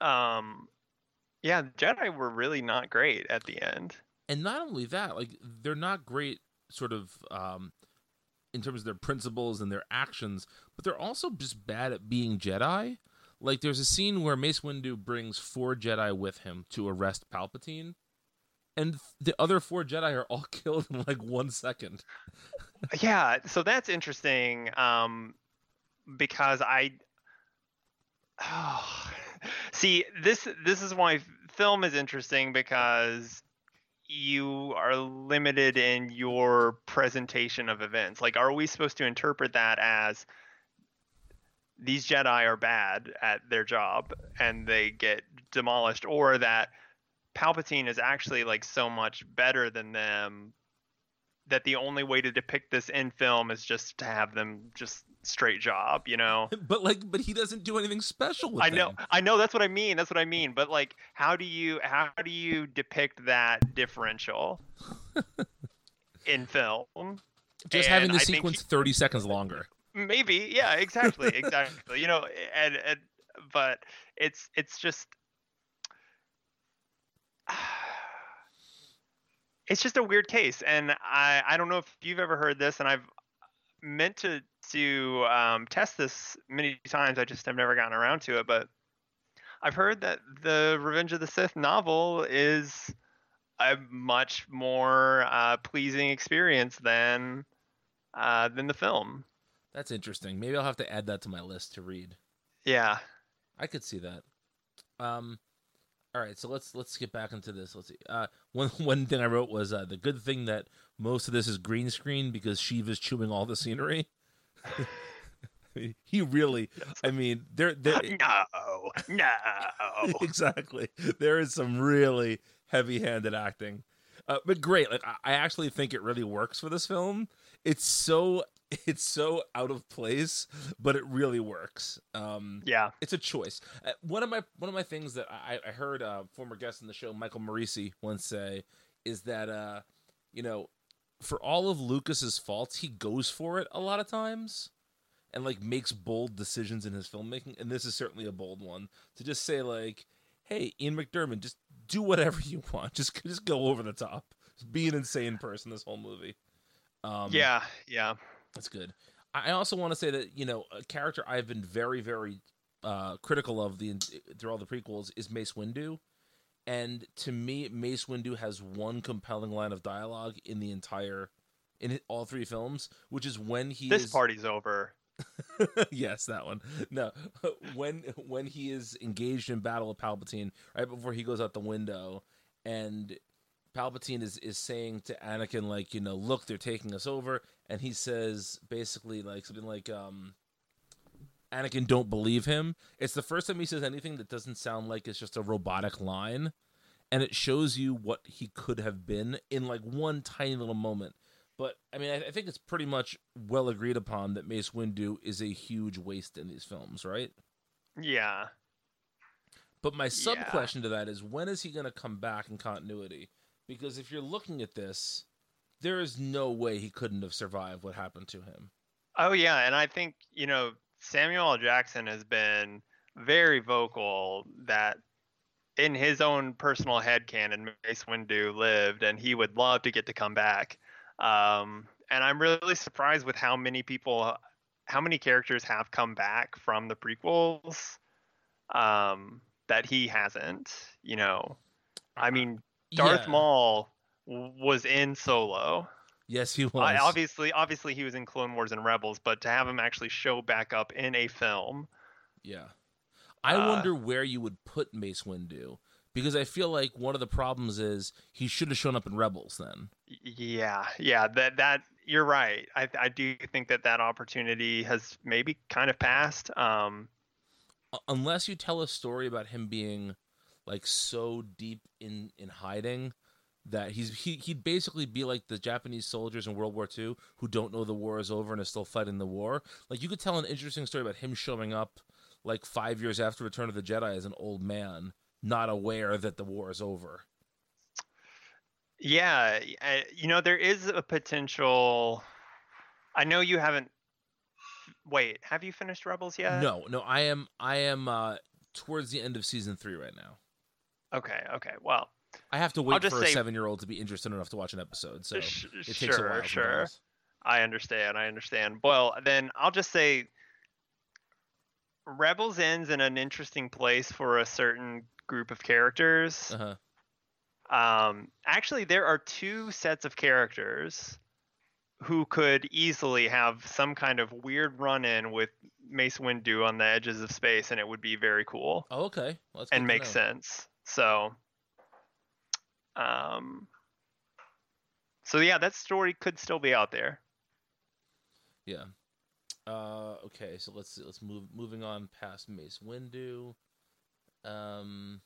Speaker 2: um, yeah, Jedi were really not great at the end.
Speaker 1: And not only that, like they're not great sort of um in terms of their principles and their actions, but they're also just bad at being Jedi. Like there's a scene where Mace Windu brings four Jedi with him to arrest Palpatine, and the other four Jedi are all [LAUGHS] killed in like one second.
Speaker 2: Yeah, so that's interesting um, because I [SIGHS] see this this is why film is interesting because you are limited in your presentation of events. Like, are we supposed to interpret that as these Jedi are bad at their job and they get demolished, or that Palpatine is actually like so much better than them that the only way to depict this in film is just to have them just straight job, you know? [LAUGHS]
Speaker 1: But like, but he doesn't do anything special with
Speaker 2: I know,
Speaker 1: them.
Speaker 2: I know. That's what I mean. That's what I mean. But like, how do you how do you depict that differential [LAUGHS] in film?
Speaker 1: Just having the
Speaker 2: I
Speaker 1: sequence thirty seconds longer.
Speaker 2: Maybe, yeah, exactly, exactly. you know, and and but it's it's just [SIGHS] it's just a weird case, and I I don't know if you've ever heard this, and I've meant to to um, test this many times. I just have never gotten around to it, but I've heard that the Revenge of the Sith novel is a much more uh, pleasing experience than uh, than the film.
Speaker 1: That's interesting. Maybe I'll have to add that to my list to read.
Speaker 2: Yeah.
Speaker 1: I could see that. Um, all right, so let's let's get back into this. Let's see. Uh, one [LAUGHS] one thing I wrote was uh, the good thing that most of this is green screen because Shiva's chewing all the scenery. [LAUGHS] he really, I mean, there, there, [LAUGHS]
Speaker 2: No, no.
Speaker 1: exactly. There is some really heavy-handed acting, uh, but great. Like I, I actually think it really works for this film. It's so [LAUGHS] it's so out of place, but it really works. Um,
Speaker 2: Yeah.
Speaker 1: it's a choice. Uh, one of my one of my things that I, I heard uh, former guest in the show Michael Marisi once say is that uh, you know, for all of Lucas's faults, he goes for it a lot of times and like makes bold decisions in his filmmaking, and this is certainly a bold one to just say like, "Hey, Ian McDiarmid, just do whatever [LAUGHS] you want. Just just go over the top. Just be an insane person this whole movie." Um,
Speaker 2: Yeah. Yeah.
Speaker 1: that's good. I also want to say that you know a character I've been very very uh, critical of the through all the prequels is Mace Windu, and to me Mace Windu has one compelling line of dialogue in the entire in all three films, which is when he
Speaker 2: This
Speaker 1: is
Speaker 2: party's over. [LAUGHS]
Speaker 1: yes, that one. No, [LAUGHS] when when he is engaged in battle with Palpatine, right before he goes out the window, and Palpatine is is saying to Anakin like, you know, look, they're taking us over, and he says basically like something like, um, Anakin, don't believe him. It's the first time he says anything that doesn't sound like it's just a robotic line, and it shows you what he could have been in like one tiny little moment. But I mean, I, I think it's pretty much well agreed upon that Mace Windu is a huge waste in these films, right?
Speaker 2: Yeah.
Speaker 1: But my sub
Speaker 2: Yeah.
Speaker 1: question to that is when is he going to come back in continuity? Because if you're looking at this, there is no way he couldn't have survived what happened to him.
Speaker 2: Oh yeah, and I think you know Samuel L. Jackson has been very vocal that in his own personal headcanon, Mace Windu lived, and he would love to get to come back. Um, and I'm really surprised with how many people, how many characters have come back from the prequels um, that he hasn't. You know, I mean, Darth
Speaker 1: Yeah.
Speaker 2: Maul was in Solo.
Speaker 1: Yes, he was.
Speaker 2: I, obviously, obviously, he was in Clone Wars and Rebels, but to have him actually show back up in a film,
Speaker 1: Yeah. I
Speaker 2: Uh,
Speaker 1: wonder where you would put Mace Windu because I feel like one of the problems is he should have shown up in Rebels then.
Speaker 2: yeah, yeah, that that you're right. I I do think that that opportunity has maybe kind of passed. Um,
Speaker 1: Unless you tell a story about him being like so deep in in hiding that he's he he'd basically be like the Japanese soldiers in World War II who don't know the war is over and are still fighting the war. Like you could tell an interesting story about him showing up like 5 years after Return of the Jedi as an old man, not aware that the war is over.
Speaker 2: yeah, I, you know, there is a potential. I know you haven't. Wait, have you finished Rebels yet?
Speaker 1: No, no, I am I am uh towards the end of season 3 right now.
Speaker 2: Okay, okay. Well,
Speaker 1: I have to wait for a 7-year-old to be interested enough to watch an episode, so
Speaker 2: sh-
Speaker 1: it takes a
Speaker 2: sure,
Speaker 1: while.
Speaker 2: sure. I understand. I understand. Well, then I'll just say Rebels ends in an interesting place for a certain group of characters.
Speaker 1: Uh-huh.
Speaker 2: Um, actually, there are two sets of characters who could easily have some kind of weird run-in with Mace Windu on the edges of space, and it would be very cool
Speaker 1: Oh, okay. Well,
Speaker 2: and make sense. So, um, so yeah, that story could still be out there.
Speaker 1: Yeah. Uh, okay, so let's see, let's move moving on past Mace Windu. Um,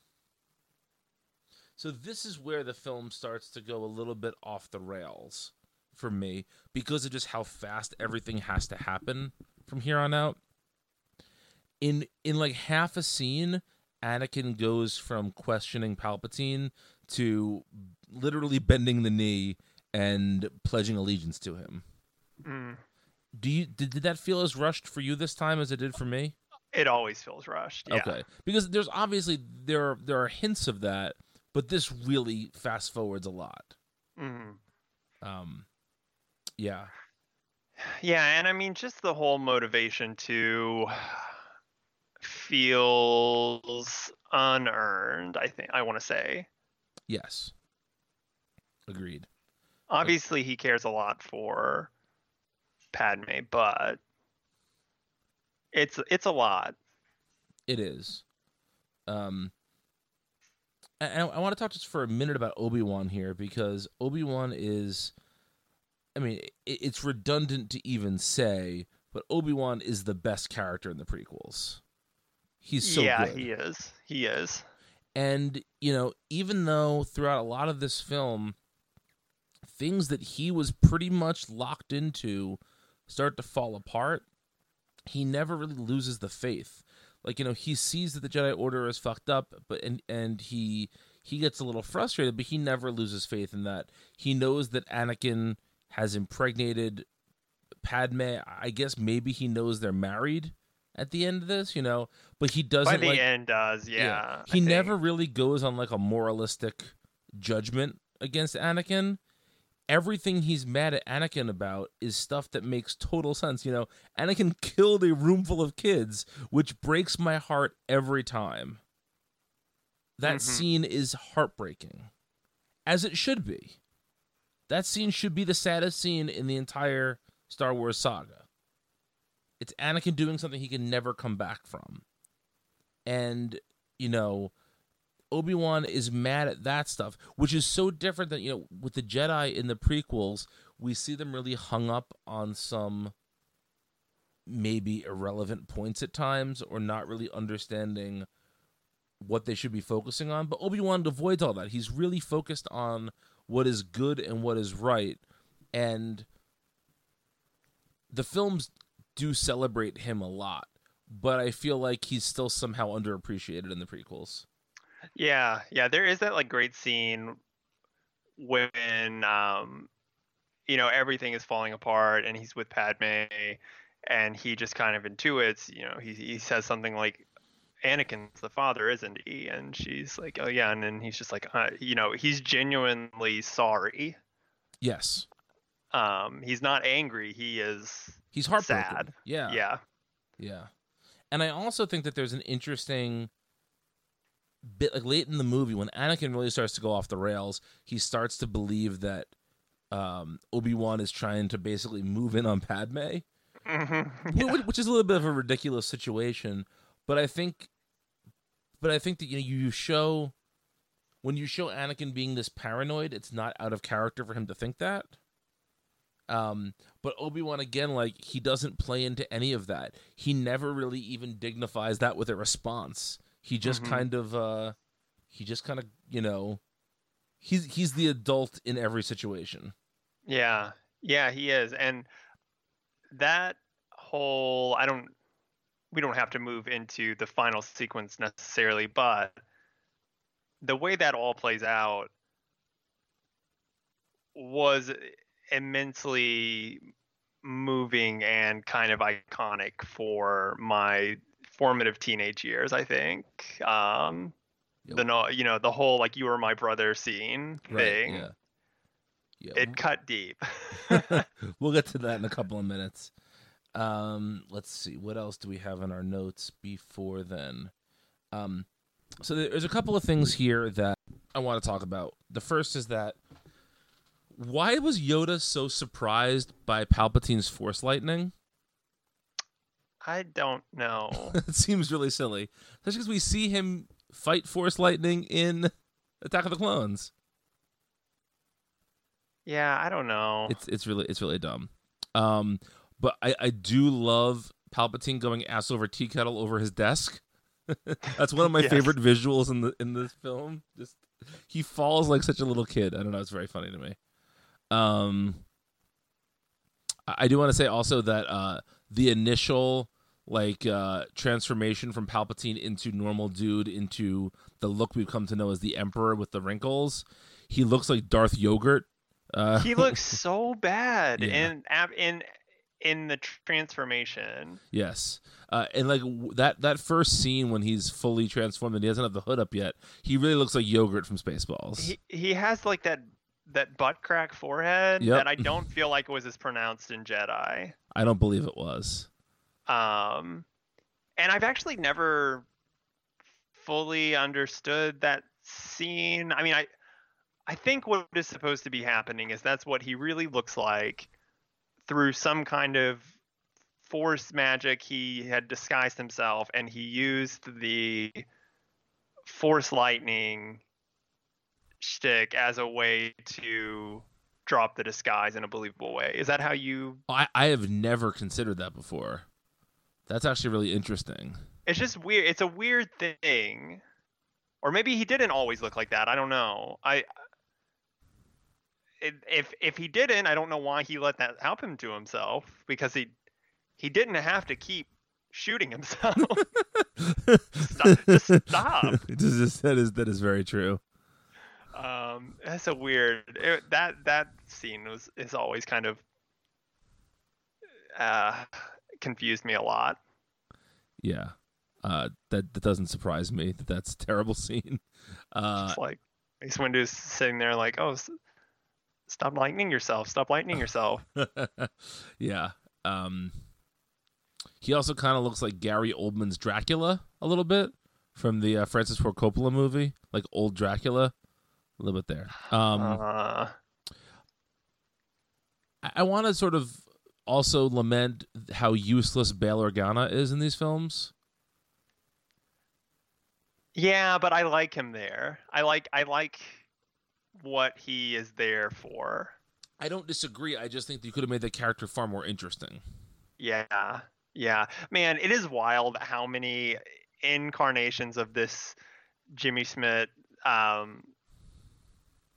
Speaker 1: so this is where the film starts to go a little bit off the rails for me because of just how fast everything has to happen from here on out. In in like half a scene, Anakin goes from questioning Palpatine to literally bending the knee and pledging allegiance to him.
Speaker 2: Mm.
Speaker 1: Do you did, did that feel as rushed for you this time as it did for me?
Speaker 2: It always feels rushed. Yeah.
Speaker 1: Okay, because there's obviously there are, there are hints of that, but this really fast forwards a lot.
Speaker 2: Mm.
Speaker 1: Um, yeah, [SIGHS]
Speaker 2: Yeah, and I mean just the whole motivation to feels unearned, I think I want to say.
Speaker 1: yes, agreed.
Speaker 2: Obviously he cares a lot for Padme, but it's it's a lot.
Speaker 1: It is. Um, and I, I want to talk just for a minute about Obi Wan here because Obi Wan is, I mean, it, it's redundant to even say, but Obi Wan is the best character in the prequels. He's so
Speaker 2: yeah,
Speaker 1: good.
Speaker 2: he is. He is.
Speaker 1: And, you know, even though throughout a lot of this film, things that he was pretty much locked into start to fall apart, he never really loses the faith. Like, you know, he sees that the Jedi Order is fucked up, but and and he he gets a little frustrated, but he never loses faith in that. He knows that Anakin has impregnated Padme. I guess maybe he knows they're married at the end of this, you know, but he doesn't
Speaker 2: By the
Speaker 1: like
Speaker 2: end does, yeah. I
Speaker 1: he never really goes on like a moralistic judgment against Anakin. Everything he's mad at Anakin about is stuff that makes total sense. You know, Anakin [LAUGHS] killed a room full of kids, which breaks my heart every time. That
Speaker 2: Mhm.
Speaker 1: scene is heartbreaking, as it should be. That scene should be the saddest scene in the entire Star Wars saga. It's Anakin doing something he can never come back from. And, you know, Obi-Wan is mad at that stuff, which is so different than, you know, with the Jedi in the prequels, we see them really hung up on some maybe irrelevant points at times or not really understanding what they should be focusing on. But Obi-Wan avoids all that. He's really focused on what is good and what is right. And the films do celebrate him a lot, but I feel like he's still somehow underappreciated in the prequels.
Speaker 2: Yeah, yeah, there is that like great scene when um you know everything is falling apart and he's with Padme and he just kind of intuits, you know, he he says something like Anakin's the father, isn't he? And she's like, "Oh yeah," and then he's just like, uh, you know, he's genuinely sorry.
Speaker 1: Yes.
Speaker 2: Um, he's not angry. He is,
Speaker 1: He's heartbroken.
Speaker 2: Sad.
Speaker 1: Yeah.
Speaker 2: yeah,
Speaker 1: Yeah. And I also think that there's an interesting bit like late in the movie when Anakin really starts to go off the rails, he starts to believe that um, Obi-Wan is trying to basically move in on Padme.
Speaker 2: Mhm, yeah.
Speaker 1: which, which is a little bit of a ridiculous situation but i think but i think that you know you show when you show anakin being this paranoid it's not out of character for him to think that um but obi-wan again like he doesn't play into any of that. He never really even dignifies that with a response. He just
Speaker 2: Mhm.
Speaker 1: kind of uh he just kind of you know he's he's the adult in every situation.
Speaker 2: Yeah, yeah, he is, and that whole I don't we don't have to move into the final sequence necessarily, but the way that all plays out was immensely moving and kind of iconic for my formative teenage years, I think. Um
Speaker 1: Yep.
Speaker 2: the no, you know, the whole like you were my brother scene thing.
Speaker 1: yeah yeah
Speaker 2: It cut deep. [LAUGHS] [LAUGHS]
Speaker 1: we'll get to that in a couple of minutes. Um, let's see what else do we have in our notes before then. Um, so there's a couple of things here that I want to talk about. The first is that why was Yoda so surprised by Palpatine's Force lightning?
Speaker 2: I don't know. [LAUGHS]
Speaker 1: it seems really silly, especially because we see him fight Force lightning in Attack of the Clones.
Speaker 2: Yeah, I don't know.
Speaker 1: It's it's really it's really dumb. Um, but I I do love Palpatine going ass over tea kettle over his desk. [LAUGHS] That's one of my
Speaker 2: Yes.
Speaker 1: favorite visuals in the in this film. Just he falls like such a little kid. I don't know. It's very funny to me. Um, I do want to say also that uh, the initial like uh, transformation from Palpatine into normal dude into the look we've come to know as the Emperor with the wrinkles. He looks like Darth Yogurt. Uh,
Speaker 2: he [LAUGHS] looks so bad
Speaker 1: Yeah.
Speaker 2: in in in the transformation.
Speaker 1: Yes, uh, and like w- that that first scene when he's fully transformed and he doesn't have the hood up yet, he really looks like yogurt from Spaceballs.
Speaker 2: He he has like that that butt crack forehead
Speaker 1: Yep.
Speaker 2: that I don't feel like was as pronounced in Jedi.
Speaker 1: I don't believe it was.
Speaker 2: Um, and I've actually never fully understood that scene. I mean, I I think what is supposed to be happening is that's what he really looks like through some kind of force magic. He had disguised himself, and he used the force lightning shtick as a way to drop the disguise in a believable way. Is that how you oh,
Speaker 1: I I have never considered that before. That's actually really interesting.
Speaker 2: it's just weird it's a weird thing or maybe he didn't always look like that i don't know i if if he didn't i don't know why he let that happen to himself because he he didn't have to keep shooting himself [LAUGHS] stop, just stop [LAUGHS]
Speaker 1: that is that is very true.
Speaker 2: Um that's a weird it, that that scene was is always kind of uh confused me a lot
Speaker 1: Yeah, uh, that that doesn't surprise me that that's a terrible [LAUGHS] scene. Uh,
Speaker 2: It's like Mace Windu's sitting there like, oh, s- stop lightning yourself, stop lightning [LAUGHS] yourself.
Speaker 1: yeah. Um, he also kind of looks like Gary Oldman's Dracula a little bit from the uh, Francis Ford Coppola movie, like old Dracula, a little bit there. Um,
Speaker 2: uh,
Speaker 1: I, I want to sort of also lament how useless Bail Organa is in these films.
Speaker 2: yeah, but I like him there. I like I like what he is there for.
Speaker 1: I don't disagree. I just think you could have made the character far more interesting.
Speaker 2: Yeah, yeah, man, it is wild how many incarnations of this Jimmy Smits, um,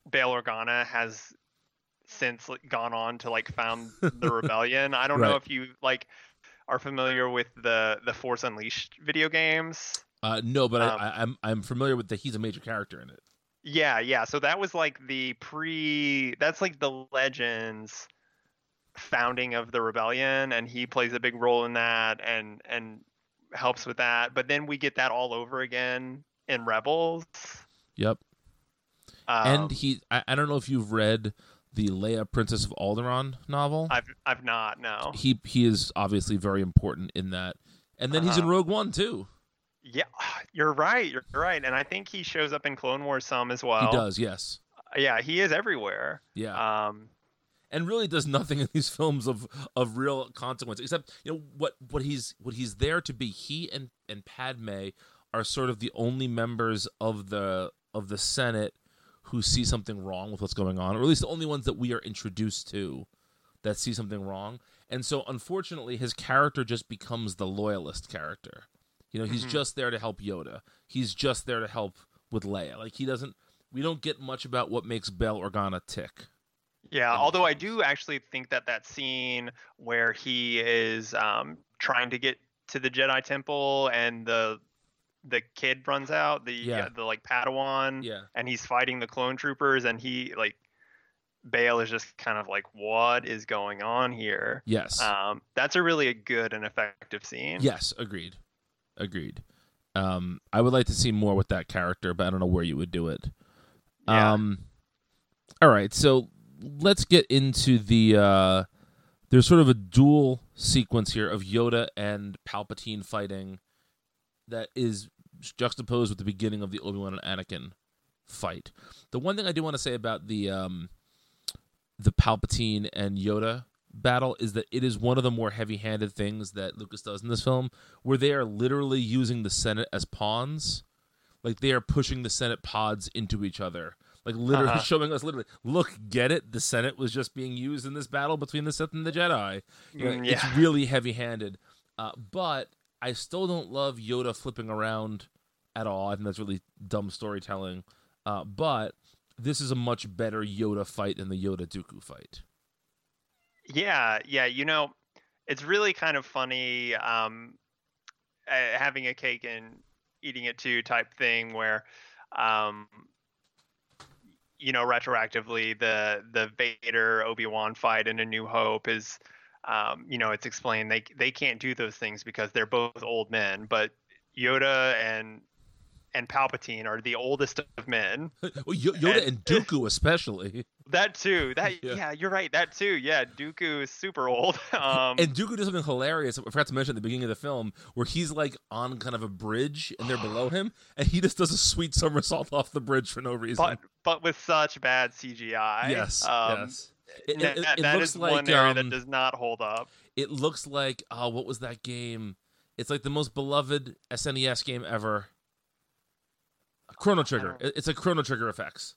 Speaker 2: Bail Organa has since like, gone on to like found the [LAUGHS] rebellion. I don't know if you like are familiar with the the Force Unleashed video games.
Speaker 1: Uh, no, but
Speaker 2: Um,
Speaker 1: I, I, I'm I'm familiar with that. He's a major character in it.
Speaker 2: Yeah, yeah. So that was like the pre. That's like the Legends founding of the rebellion, and he plays a big role in that, and and helps with that. But then we get that all over again in Rebels.
Speaker 1: Yep.
Speaker 2: Um,
Speaker 1: and he, I, I don't know if you've read the Leia Princess of Alderaan novel.
Speaker 2: I've I've not no.
Speaker 1: he he is obviously very important in that. And then he's in
Speaker 2: Uh-huh.
Speaker 1: Rogue One too.
Speaker 2: Yeah, [SIGHS] you're right. You're right, and I think he shows up in Clone Wars some as well.
Speaker 1: he does, yes.
Speaker 2: Yeah, he is everywhere.
Speaker 1: Yeah.
Speaker 2: Um,
Speaker 1: and really does nothing in these [LAUGHS] films of of real consequence except you know what what he's what he's there to be he and and Padme are sort of the only members of the of the Senate who see something wrong with what's going on or at least the only ones that we are introduced to that see something wrong. And so unfortunately his character just becomes the loyalist character. You know he's
Speaker 2: Mhm.
Speaker 1: just there to help Yoda. He's just there to help with Leia. Like he doesn't we don't get much about what makes Bail Organa tick.
Speaker 2: Yeah, although I do actually think that that scene where he is um, trying to get to the Jedi Temple and the the kid runs out, the
Speaker 1: Yeah.
Speaker 2: the like Padawan,
Speaker 1: yeah
Speaker 2: and he's fighting the clone troopers, and he like Bail is just kind of like, what is going on here?
Speaker 1: yes
Speaker 2: Um, that's a really a good and effective scene.
Speaker 1: Yes, agreed. Agreed. Um, I would like to see more with that character, but I don't know where you would do it.
Speaker 2: Yeah.
Speaker 1: Um, all right, so let's get into the. Uh, there's sort of a dual sequence here of Yoda and Palpatine fighting that is juxtaposed with the beginning of the Obi Wan and Anakin fight. The one thing I do want to say about the um, the Palpatine and Yoda battle is that it is one of the more heavy-handed things that Lucas does in this film, where they are literally using the Senate as pawns, like they are pushing the Senate pods into each other. like literally
Speaker 2: Uh-huh. [LAUGHS]
Speaker 1: showing us literally, look, get it? The Senate was just being used in this battle between the Sith and the Jedi. You know,
Speaker 2: Mm,
Speaker 1: It's really heavy-handed, uh, but I still don't love Yoda flipping around at all. I think that's really dumb storytelling. Uh, but this is a much better Yoda fight than the Yoda Dooku fight.
Speaker 2: Yeah, yeah. You know, it's really kind of funny um, having a cake and eating it too type thing where, um, you know, retroactively the the Vader Obi Wan fight in A New Hope is, um, you know, it's explained they they can't do those things because they're both old men, but Yoda and and Palpatine are the oldest of men. [LAUGHS]
Speaker 1: well, Yo- Yoda and Dooku especially. [LAUGHS]
Speaker 2: That too. That
Speaker 1: Yeah.
Speaker 2: yeah. you're right. That too. Yeah, Dooku is super old. [LAUGHS] Um,
Speaker 1: And Dooku does something hilarious. I forgot to mention at the beginning of the film, where he's like on kind of a bridge and they're below him, [GASPS] and he just does a sweet somersault off the bridge for no reason.
Speaker 2: but but with such bad CGI.
Speaker 1: yes,
Speaker 2: um,
Speaker 1: yes. It,
Speaker 2: that-
Speaker 1: it- it
Speaker 2: that
Speaker 1: looks
Speaker 2: is
Speaker 1: like
Speaker 2: one area
Speaker 1: um,
Speaker 2: that does not hold up.
Speaker 1: it looks like oh, what was that game? It's like the most beloved SNES game ever. Chrono Trigger. It's a Chrono Trigger effects.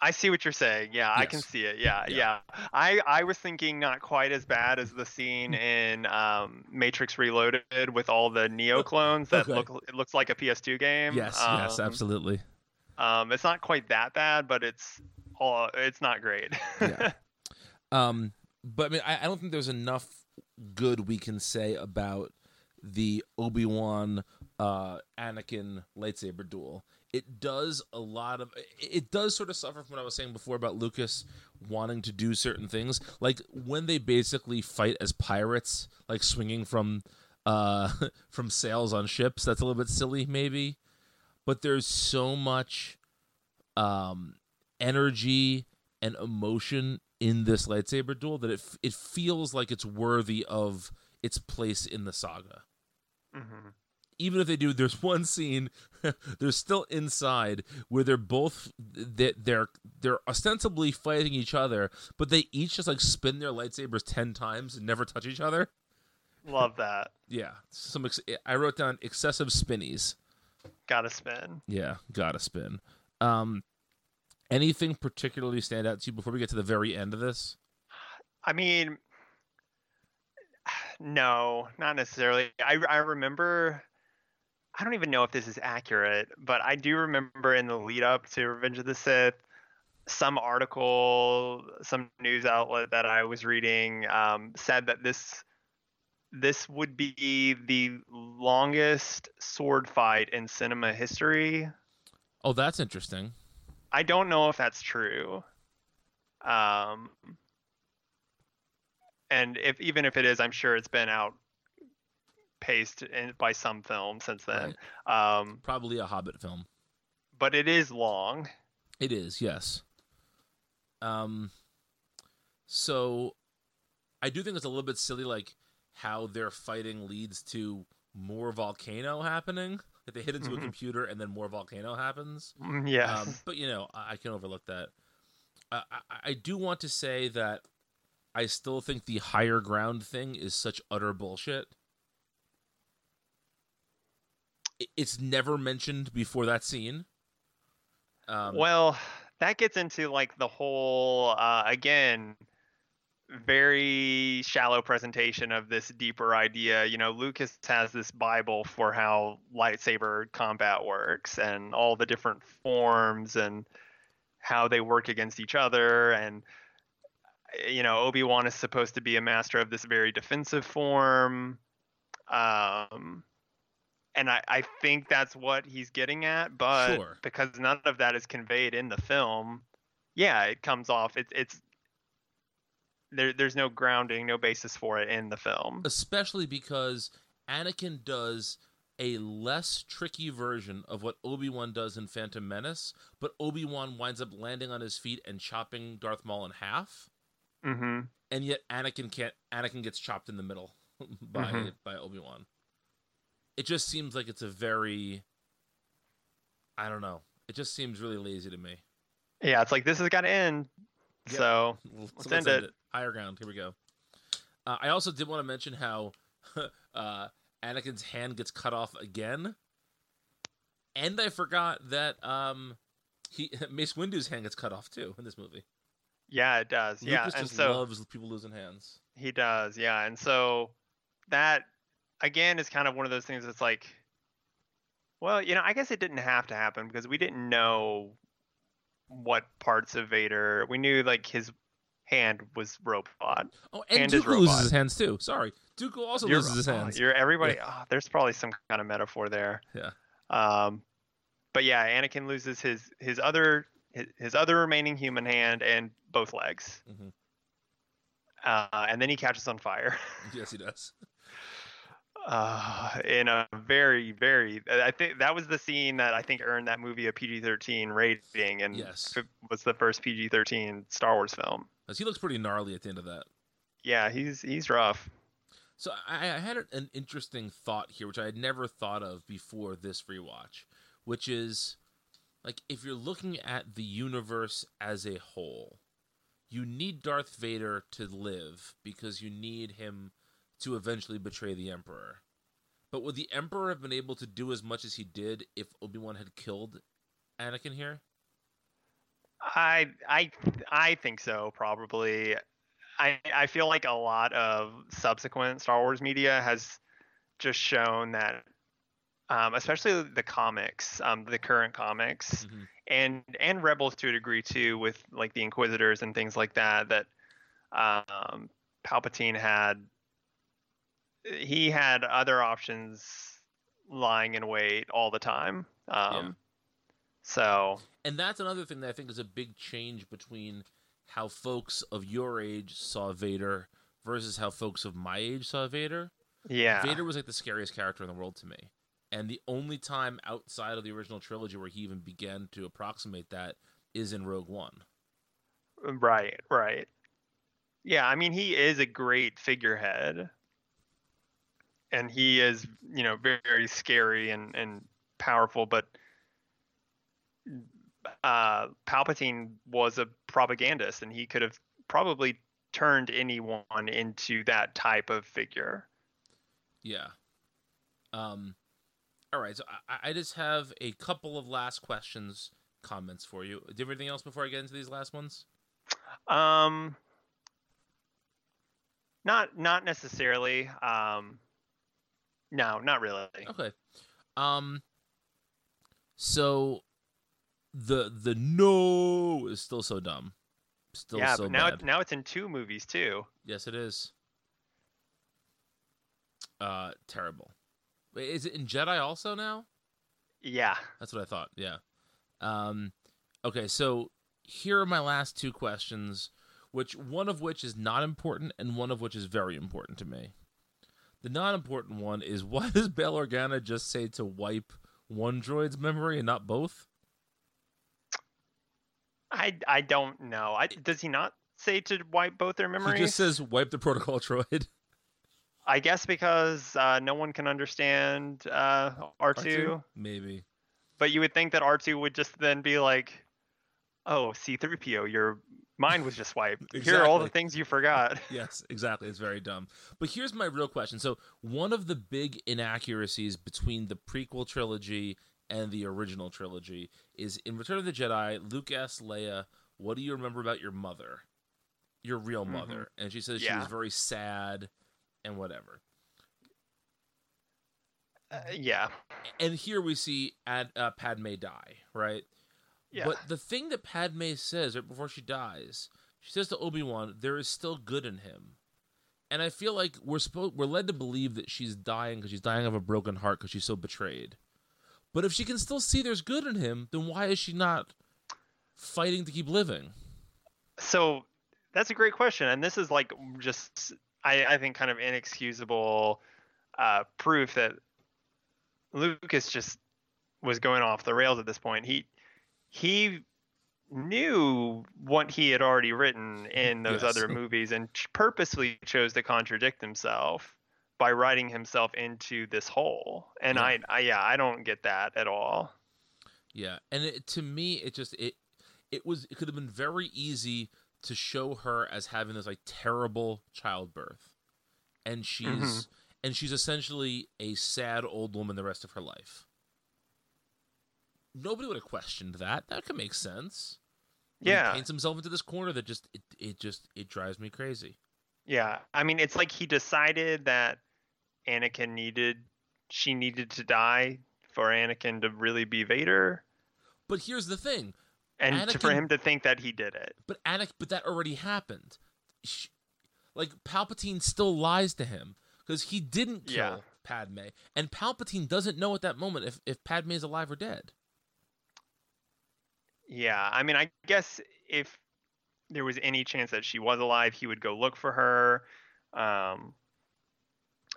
Speaker 2: I see what you're saying. Yeah, I can see it. Yeah,
Speaker 1: Yeah.
Speaker 2: yeah, I I was thinking not quite as bad as the scene [LAUGHS] in um, Matrix Reloaded with all the Neo clones that
Speaker 1: Okay.
Speaker 2: look it looks like a PS2 game.
Speaker 1: Yes, yes,
Speaker 2: Um,
Speaker 1: absolutely.
Speaker 2: Um, it's not quite that bad, but it's all it's not great.
Speaker 1: Yeah. [LAUGHS] Um, but I mean, I, I don't think there's enough good we can say about the Obi Wan uh, Anakin lightsaber duel. It does a lot of. it- does sort of suffer from what I was saying before about Lucas wanting to do certain things, like when they basically fight as pirates, like swinging from uh [LAUGHS] from sails on ships. That's a little bit silly, maybe. But there's so much um energy and emotion in this lightsaber duel that it it feels like it's worthy of its place in the saga.
Speaker 2: hmm
Speaker 1: Even if they do, there's one scene [LAUGHS] they're still inside where they're both they- they're they're ostensibly fighting each other, but they each just like spin their lightsabers ten times and never touch each other.
Speaker 2: Love that. [LAUGHS]
Speaker 1: Yeah, some ex- I wrote down excessive spinnies.
Speaker 2: Gotta spin.
Speaker 1: Yeah, gotta spin. Um, anything particularly stand out to you before we get to the very end of this?
Speaker 2: I mean, [SIGHS] no, not necessarily. I I remember. I don't even know if this is accurate, but I do remember in the lead up to Revenge of the Sith, some article, some news outlet that I was reading um, said that this this would be the longest sword fight in cinema history.
Speaker 1: Oh, that's interesting.
Speaker 2: I don't know if that's true. Um, and if even if it is, I'm sure it's been outpaced in, by some film since then. Um,
Speaker 1: Probably a Hobbit film.
Speaker 2: but it is long.
Speaker 1: It is, yes. Um, so I do think it's a little bit silly, like how their fighting leads to more volcano happening. Like they hit into
Speaker 2: Mhm.
Speaker 1: a computer and then more volcano happens.
Speaker 2: Yeah,
Speaker 1: Um, but you know, I, I can overlook that. I, I, I do want to say that I still think the higher ground thing is such utter bullshit. It- It's never mentioned before that scene. Um,
Speaker 2: well, that gets into like the whole uh, again very shallow presentation of this deeper idea. You know, Lucas has this Bible for how lightsaber combat works and all the different forms and how they work against each other and you know, Obi-Wan is supposed to be a master of this very defensive form. Um and I, I think that's what he's getting at, but
Speaker 1: Sure.
Speaker 2: because none of that is conveyed in the film, yeah, it comes off. It's it's there. There's no grounding, no basis for it in the film.
Speaker 1: especially because Anakin does a less tricky version of what Obi-Wan does in Phantom Menace, but Obi-Wan winds up landing on his feet and chopping Darth Maul in half,
Speaker 2: Mm-hmm.
Speaker 1: and yet Anakin can't Anakin gets chopped in the middle [LAUGHS] by
Speaker 2: Mhm.
Speaker 1: by Obi-Wan. It just seems like it's a very I don't know. It just seems really lazy to me.
Speaker 2: Yeah, it's like this has got to end.
Speaker 1: Yep.
Speaker 2: So
Speaker 1: Let's,
Speaker 2: end it.
Speaker 1: Higher ground. Here we go. Uh, I also did want to mention how [LAUGHS] uh, Anakin's hand gets cut off again, and I forgot that um, he [LAUGHS] Mace Windu's hand gets cut off too in this movie.
Speaker 2: Yeah, it does. yeah, and
Speaker 1: just
Speaker 2: so
Speaker 1: loves people losing hands.
Speaker 2: he does. Yeah, and so that again is kind of one of those things that's like, well, you know, I guess it didn't have to happen because we didn't know what parts of Vader. We knew like his hand was robot.
Speaker 1: Oh, and
Speaker 2: And
Speaker 1: Dooku loses his hands too. Sorry, Dooku also
Speaker 2: You're-
Speaker 1: loses his hands.
Speaker 2: You're everybody. oh, there's probably some kind of metaphor there.
Speaker 1: Yeah.
Speaker 2: Um, but yeah, Anakin loses his his other his, his other remaining human hand and both legs.
Speaker 1: Mhm.
Speaker 2: Uh, and then he catches on fire. [LAUGHS]
Speaker 1: Yes, he does.
Speaker 2: Uh, in a very, very. I think that was the scene that I think earned that movie a PG-13 rating, and
Speaker 1: Yes.
Speaker 2: it was the first PG-13 Star Wars film.
Speaker 1: 'Cause he looks pretty gnarly at the end of that.
Speaker 2: Yeah, he's he's rough.
Speaker 1: So I, I had an interesting thought here, which I had never thought of before this rewatch, which is like if you're looking at the universe as a whole, you need Darth Vader to live because you need him to eventually betray the Emperor. But would the Emperor have been able to do as much as he did if Obi Wan had killed Anakin here?
Speaker 2: I I I think so probably. I I feel like a lot of subsequent Star Wars media has just shown that, um, especially the comics, um, the current comics,
Speaker 1: Mhm.
Speaker 2: and and Rebels to a degree too, with like the Inquisitors and things like that. That um, Palpatine had he had other options lying in wait all the time. Um, So
Speaker 1: And that's another thing that I think is a big change between how folks of your age saw Vader versus how folks of my age saw Vader.
Speaker 2: yeah,
Speaker 1: Vader was like the scariest character in the world to me. And the only time outside of the original trilogy where he even began to approximate that is in Rogue One.
Speaker 2: Right, right. Yeah, I mean, he is a great figurehead. And he is, you know, very, very scary and, and powerful, but uh, Palpatine was a propagandist and he could have probably turned anyone into that type of figure.
Speaker 1: Yeah. Um all right, so I, I just have a couple of last questions, comments for you. Do you have anything else before I get into these last ones?
Speaker 2: Um, not not necessarily. Um, no, not really.
Speaker 1: Okay. Um so the the no is still so dumb. Still
Speaker 2: yeah,
Speaker 1: so
Speaker 2: but now
Speaker 1: bad.
Speaker 2: it, now it's in two movies too.
Speaker 1: yes it is. Uh terrible. Wait, is it in Jedi also now?
Speaker 2: Yeah.
Speaker 1: That's what I thought. Yeah. Um okay, so here are my last two questions, which one of which is not important and one of which is very important to me. The non important one is [LAUGHS] why does Bail Organa just say to wipe one droid's memory and not both?
Speaker 2: I I don't know. I does he not say to wipe both their memories?
Speaker 1: He just says wipe the protocol [LAUGHS] droid.
Speaker 2: I guess because uh, no one can understand uh, R2,
Speaker 1: R2? Maybe.
Speaker 2: but you would think that R2 would just then be like, "Oh, C3PO, your mind was just wiped. Here are all the things you forgot." [LAUGHS]
Speaker 1: Yes, exactly. It's very dumb. But here's my real question. So, one of the big inaccuracies between the prequel trilogy and the original trilogy is in Return of the Jedi, Luke asks Leia, What do you remember about your mother? Your real mother. And she says she was very sad and whatever.
Speaker 2: Uh, yeah.
Speaker 1: And here we see Ad, uh, Padme die, right?
Speaker 2: Yeah.
Speaker 1: But the thing that Padme says right before she dies, she says to Obi Wan, "There is still good in him," and I feel like we're supposed we're led to believe that she's dying because she's dying of a broken heart because she's so betrayed. But if she can still see there's good in him, then why is she not fighting to keep living?
Speaker 2: So that's a great question, and this is like just I, I think kind of inexcusable uh, proof that Lucas just was going off the rails at this point. He he knew what he had already written in those
Speaker 1: Yes.
Speaker 2: other movies and purposely chose to contradict himself by writing himself into this hole. And
Speaker 1: Yeah.
Speaker 2: I, I yeah, I don't get that at all.
Speaker 1: Yeah, and it, to me, it just it it was it could have been very easy to show her as having this like terrible childbirth, and she's
Speaker 2: Mhm.
Speaker 1: and she's essentially a sad old woman the rest of her life. Nobody would have questioned that. That could make sense.
Speaker 2: Yeah.
Speaker 1: he paints himself into this corner that just it, it just it drives me crazy.
Speaker 2: Yeah, I mean, it's like he decided that Anakin needed, she needed to die for Anakin to really be Vader,
Speaker 1: But here's the thing.
Speaker 2: and to, for him to think that he did it.
Speaker 1: But Anakin, but that already happened. Sh like Palpatine still lies to him because he didn't kill
Speaker 2: Yeah.
Speaker 1: Padme, and Palpatine doesn't know at that moment if if Padme is alive or dead.
Speaker 2: Yeah, I mean, I guess if there was any chance that she was alive, he would go look for her. Um,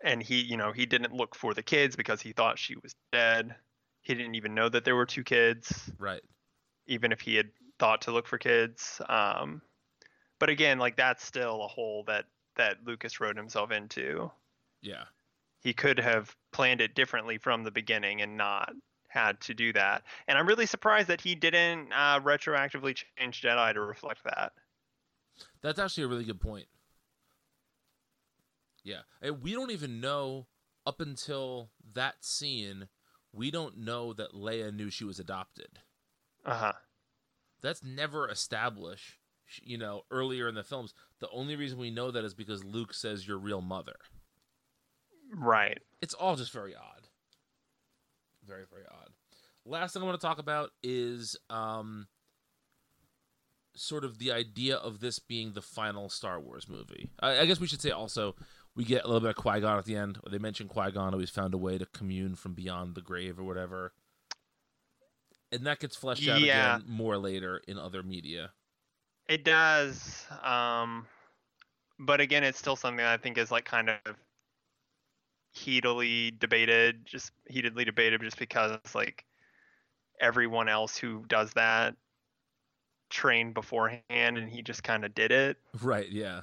Speaker 2: and he, you know, he didn't look for the kids because he thought she was dead. He didn't even know that there were two kids.
Speaker 1: Right.
Speaker 2: even if he had thought to look for kids. Um, but again, like that's still a hole that that Lucas wrote himself into.
Speaker 1: Yeah.
Speaker 2: He could have planned it differently from the beginning and not had to do that. And I'm really surprised that he didn't uh, retroactively change Jedi to reflect that.
Speaker 1: That's actually a really good point. Yeah. And we don't even know up until that scene, we don't know that Leia knew she was adopted.
Speaker 2: Uh huh.
Speaker 1: That's never established, you know, earlier in the films. The only reason we know that is because Luke says your real mother.
Speaker 2: Right.
Speaker 1: It's all just very odd. Very, very odd. Last thing I want to talk about is um sort of the idea of this being the final Star Wars movie. I, I guess we should say also we get a little bit of Qui Gon at the end. They mention Qui Gon always found a way to commune from beyond the grave or whatever, and that gets fleshed out
Speaker 2: Yeah.
Speaker 1: again more later in other media.
Speaker 2: It does. Um, but again, it's still something that I think is like kind of heatedly debated, just heatedly debated, just because like everyone else who does that trained beforehand, and he just kind of did it.
Speaker 1: Right? Yeah.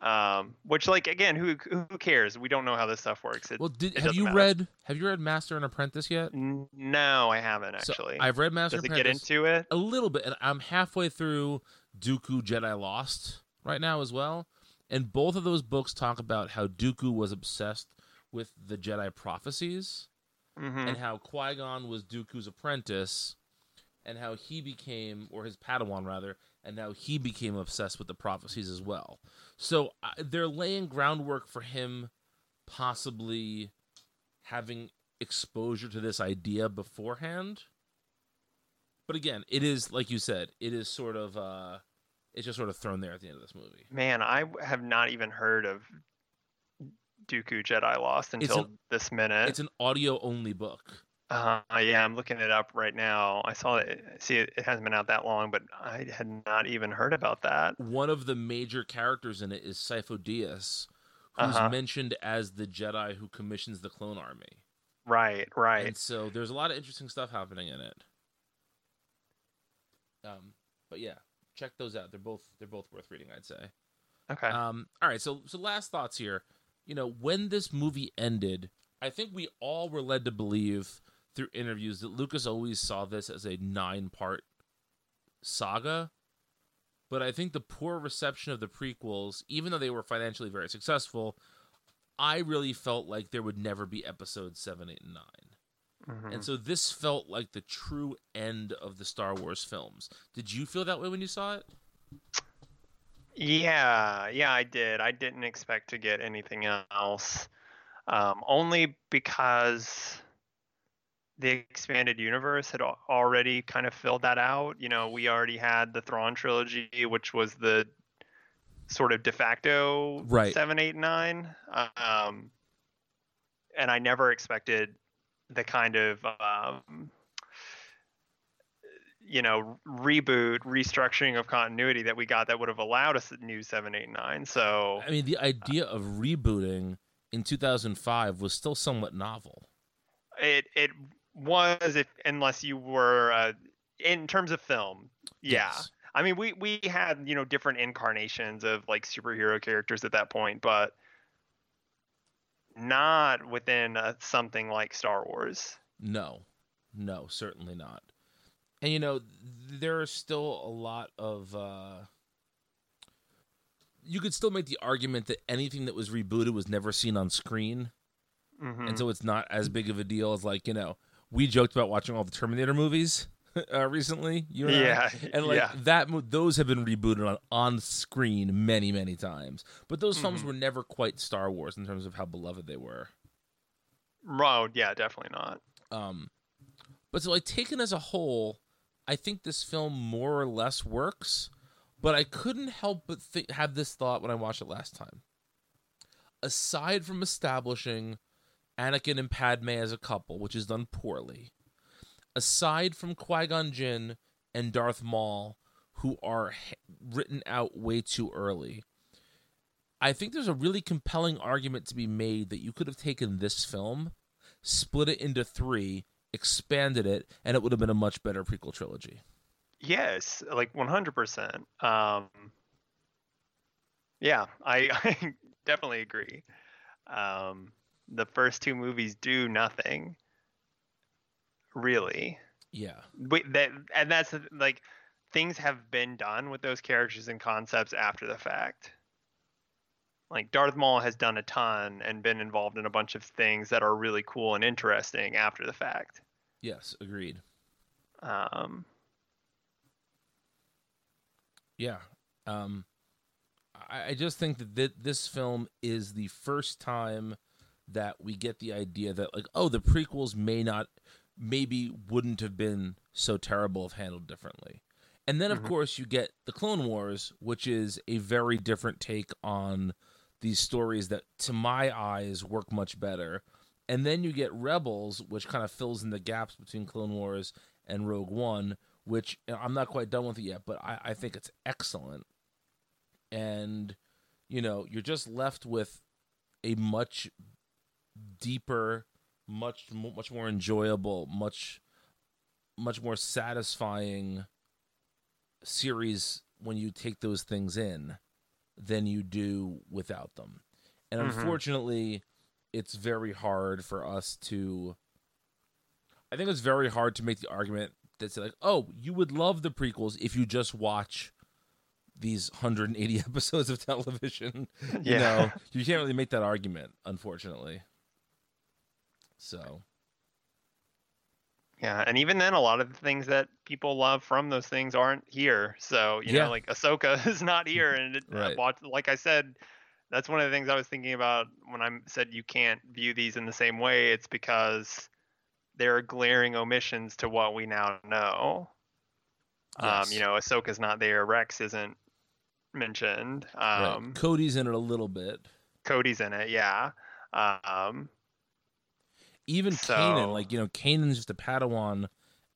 Speaker 2: Um, which like again, who who cares? We don't know how this stuff works. It,
Speaker 1: Well, did have you
Speaker 2: matter.
Speaker 1: read Have you read Master and Apprentice yet?
Speaker 2: No, I haven't
Speaker 1: So,
Speaker 2: actually.
Speaker 1: I've read Master
Speaker 2: Does
Speaker 1: and
Speaker 2: it get
Speaker 1: Apprentice.
Speaker 2: into it?
Speaker 1: a little bit, and I'm halfway through Dooku Jedi Lost right now as well. And both of those books talk about how Dooku was obsessed with the Jedi prophecies,
Speaker 2: hmm
Speaker 1: and how Qui Gon was Dooku's apprentice, and how he became, or his Padawan rather, and how he became obsessed with the prophecies as well. So uh, they're laying groundwork for him possibly having exposure to this idea beforehand. But again, it is like you said, it is sort of uh it's just sort of thrown there at the end of this movie.
Speaker 2: Man, I have not even heard of Dooku Jedi Lost until
Speaker 1: an-
Speaker 2: this minute.
Speaker 1: It's an audio only book.
Speaker 2: Uh, yeah, I'm looking it up right now. I saw it. See, it, it hasn't been out that long, but I had not even heard about that.
Speaker 1: One of the major characters in it is Sifo Dyas, who's
Speaker 2: Uh-huh.
Speaker 1: mentioned as the Jedi who commissions the clone army.
Speaker 2: Right, right.
Speaker 1: And so there's a lot of interesting stuff happening in it. Um, but yeah, check those out. They're both they're both worth reading, I'd say.
Speaker 2: Okay.
Speaker 1: Um, all right, so so last thoughts here. You know, when this movie ended, I think we all were led to believe through interviews that Lucas always saw this as a nine-part saga. But I think the poor reception of the prequels, even though they were financially very successful, I really felt like there would never be episodes 7, 8, and 9.
Speaker 2: Mhm.
Speaker 1: And so this felt like the true end of the Star Wars films. Did you feel that way when you saw it?
Speaker 2: Yeah, yeah, I did. I didn't expect to get anything else. Um, only because the expanded universe had already kind of filled that out. You know, we already had the Thrawn trilogy, which was the sort of de facto
Speaker 1: Right.
Speaker 2: seven, eight, nine. Um, and I never expected the kind of um, you know reboot restructuring of continuity that we got that would have allowed us a new 789 so
Speaker 1: I mean, the idea of rebooting in 2005 was still somewhat novel.
Speaker 2: it it was if unless you were uh, in terms of film yeah
Speaker 1: Yes.
Speaker 2: i mean we we had you know different incarnations of like superhero characters at that point but not within uh, something like star wars
Speaker 1: No, no, certainly not. And you know, th- there are still a lot of. Uh, you could still make the argument that anything that was rebooted was never seen on screen,
Speaker 2: Mhm.
Speaker 1: and so it's not as big of a deal as like you know we joked about watching all the Terminator movies [LAUGHS] uh, recently. You and I.
Speaker 2: Yeah,
Speaker 1: and like
Speaker 2: yeah.
Speaker 1: that, those have been rebooted on on screen many, many times. But those films
Speaker 2: Mhm.
Speaker 1: were never quite Star Wars in terms of how beloved they were.
Speaker 2: Oh, yeah, definitely not.
Speaker 1: Um, but so like taken as a whole, I think this film more or less works. But I couldn't help but th- have this thought when I watched it last time. Aside from establishing Anakin and Padme as a couple, which is done poorly, aside from Qui Gon Jinn and Darth Maul, who are written out way too early, I think there's a really compelling argument to be made that you could have taken this film, split it into three, expanded it, and it would have been a much better prequel trilogy.
Speaker 2: Yes, like 100%. Um, yeah, I, [LAUGHS] I definitely agree. Um, the first two movies do nothing, really.
Speaker 1: Yeah.
Speaker 2: Wait, that and that's like things have been done with those characters and concepts after the fact. Like Darth Maul has done a ton and been involved in a bunch of things that are really cool and interesting after the fact.
Speaker 1: Yes, agreed.
Speaker 2: Um,
Speaker 1: Yeah. Um I, I just think that th- this film is the first time that we get the idea that like, oh, the prequels may not maybe wouldn't have been so terrible if handled differently. And then of
Speaker 2: Mhm.
Speaker 1: course you get the Clone Wars, which is a very different take on these stories that to my eyes work much better. And then you get Rebels, which kind of fills in the gaps between Clone Wars and Rogue One, which I'm not quite done with it yet, but I, I think it's excellent. And, you know, you're just left with a much deeper, much much more enjoyable, much much more satisfying series when you take those things in than you do without them. And
Speaker 2: Mhm.
Speaker 1: unfortunately, it's very hard for us to I think it's very hard to make the argument that say like, "Oh, you would love the prequels if you just watch these 180 [LAUGHS] episodes of television." [LAUGHS] you
Speaker 2: Yeah.
Speaker 1: know, you can't really make that argument, unfortunately. So,
Speaker 2: Yeah, and even then, a lot of the things that people love from those things aren't here. So you
Speaker 1: Yeah.
Speaker 2: know, like Ahsoka [LAUGHS] is not here, and it, uh, watch, like I said, that's one of the things I was thinking about when I said you can't view these in the same way. It's because there are glaring omissions to what we now know. Um, you know, Ahsoka's not there. Rex isn't mentioned.
Speaker 1: right.
Speaker 2: Um,
Speaker 1: Cody's in it a little bit.
Speaker 2: Cody's in it. Yeah. Um,
Speaker 1: Even
Speaker 2: So-
Speaker 1: Kanan, like you know, Kanan's just a Padawan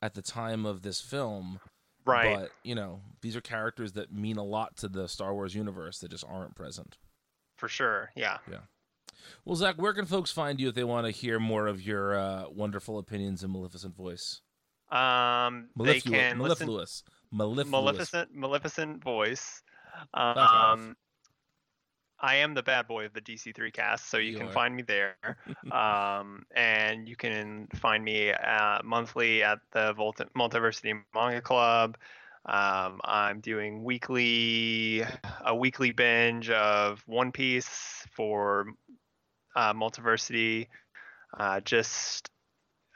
Speaker 1: at the time of this film,
Speaker 2: right.
Speaker 1: But you know, these are characters that mean a lot to the Star Wars universe that just aren't present.
Speaker 2: For sure. Yeah. Yeah.
Speaker 1: Well, Zach, where can folks find you if they want to hear more of your uh, wonderful opinions and Maleficent voice?
Speaker 2: Um, they
Speaker 1: Melliflu-
Speaker 2: can listen. Maleficent, Maleficent voice. Um, I am the bad boy of the DC3 cast, so you,
Speaker 1: You
Speaker 2: can
Speaker 1: are.
Speaker 2: find me there. [LAUGHS] um, and you can find me uh, monthly at the Volta- Multiversity Manga Club. Um, I'm doing weekly a weekly binge of One Piece for uh, Multiversity. Uh, just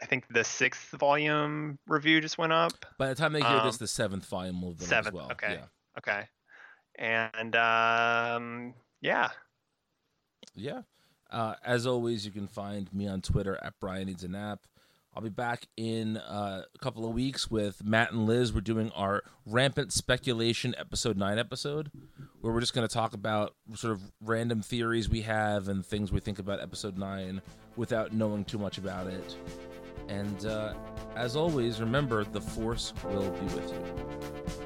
Speaker 2: I think the sixth volume review just went up.
Speaker 1: By the time they hear this,
Speaker 2: Um,
Speaker 1: the seventh volume will been
Speaker 2: seventh,
Speaker 1: as well.
Speaker 2: okay.
Speaker 1: Yeah.
Speaker 2: Okay. And um, yeah,
Speaker 1: Yeah. Uh, as always, you can find me on Twitter at Brian Needs a Nap. I'll be back in uh, a couple of weeks with Matt and Liz. We're doing our Rampant Speculation Episode 9 episode, where we're just going to talk about sort of random theories we have and things we think about Episode 9 without knowing too much about it. And uh, as always, remember the Force will be with you.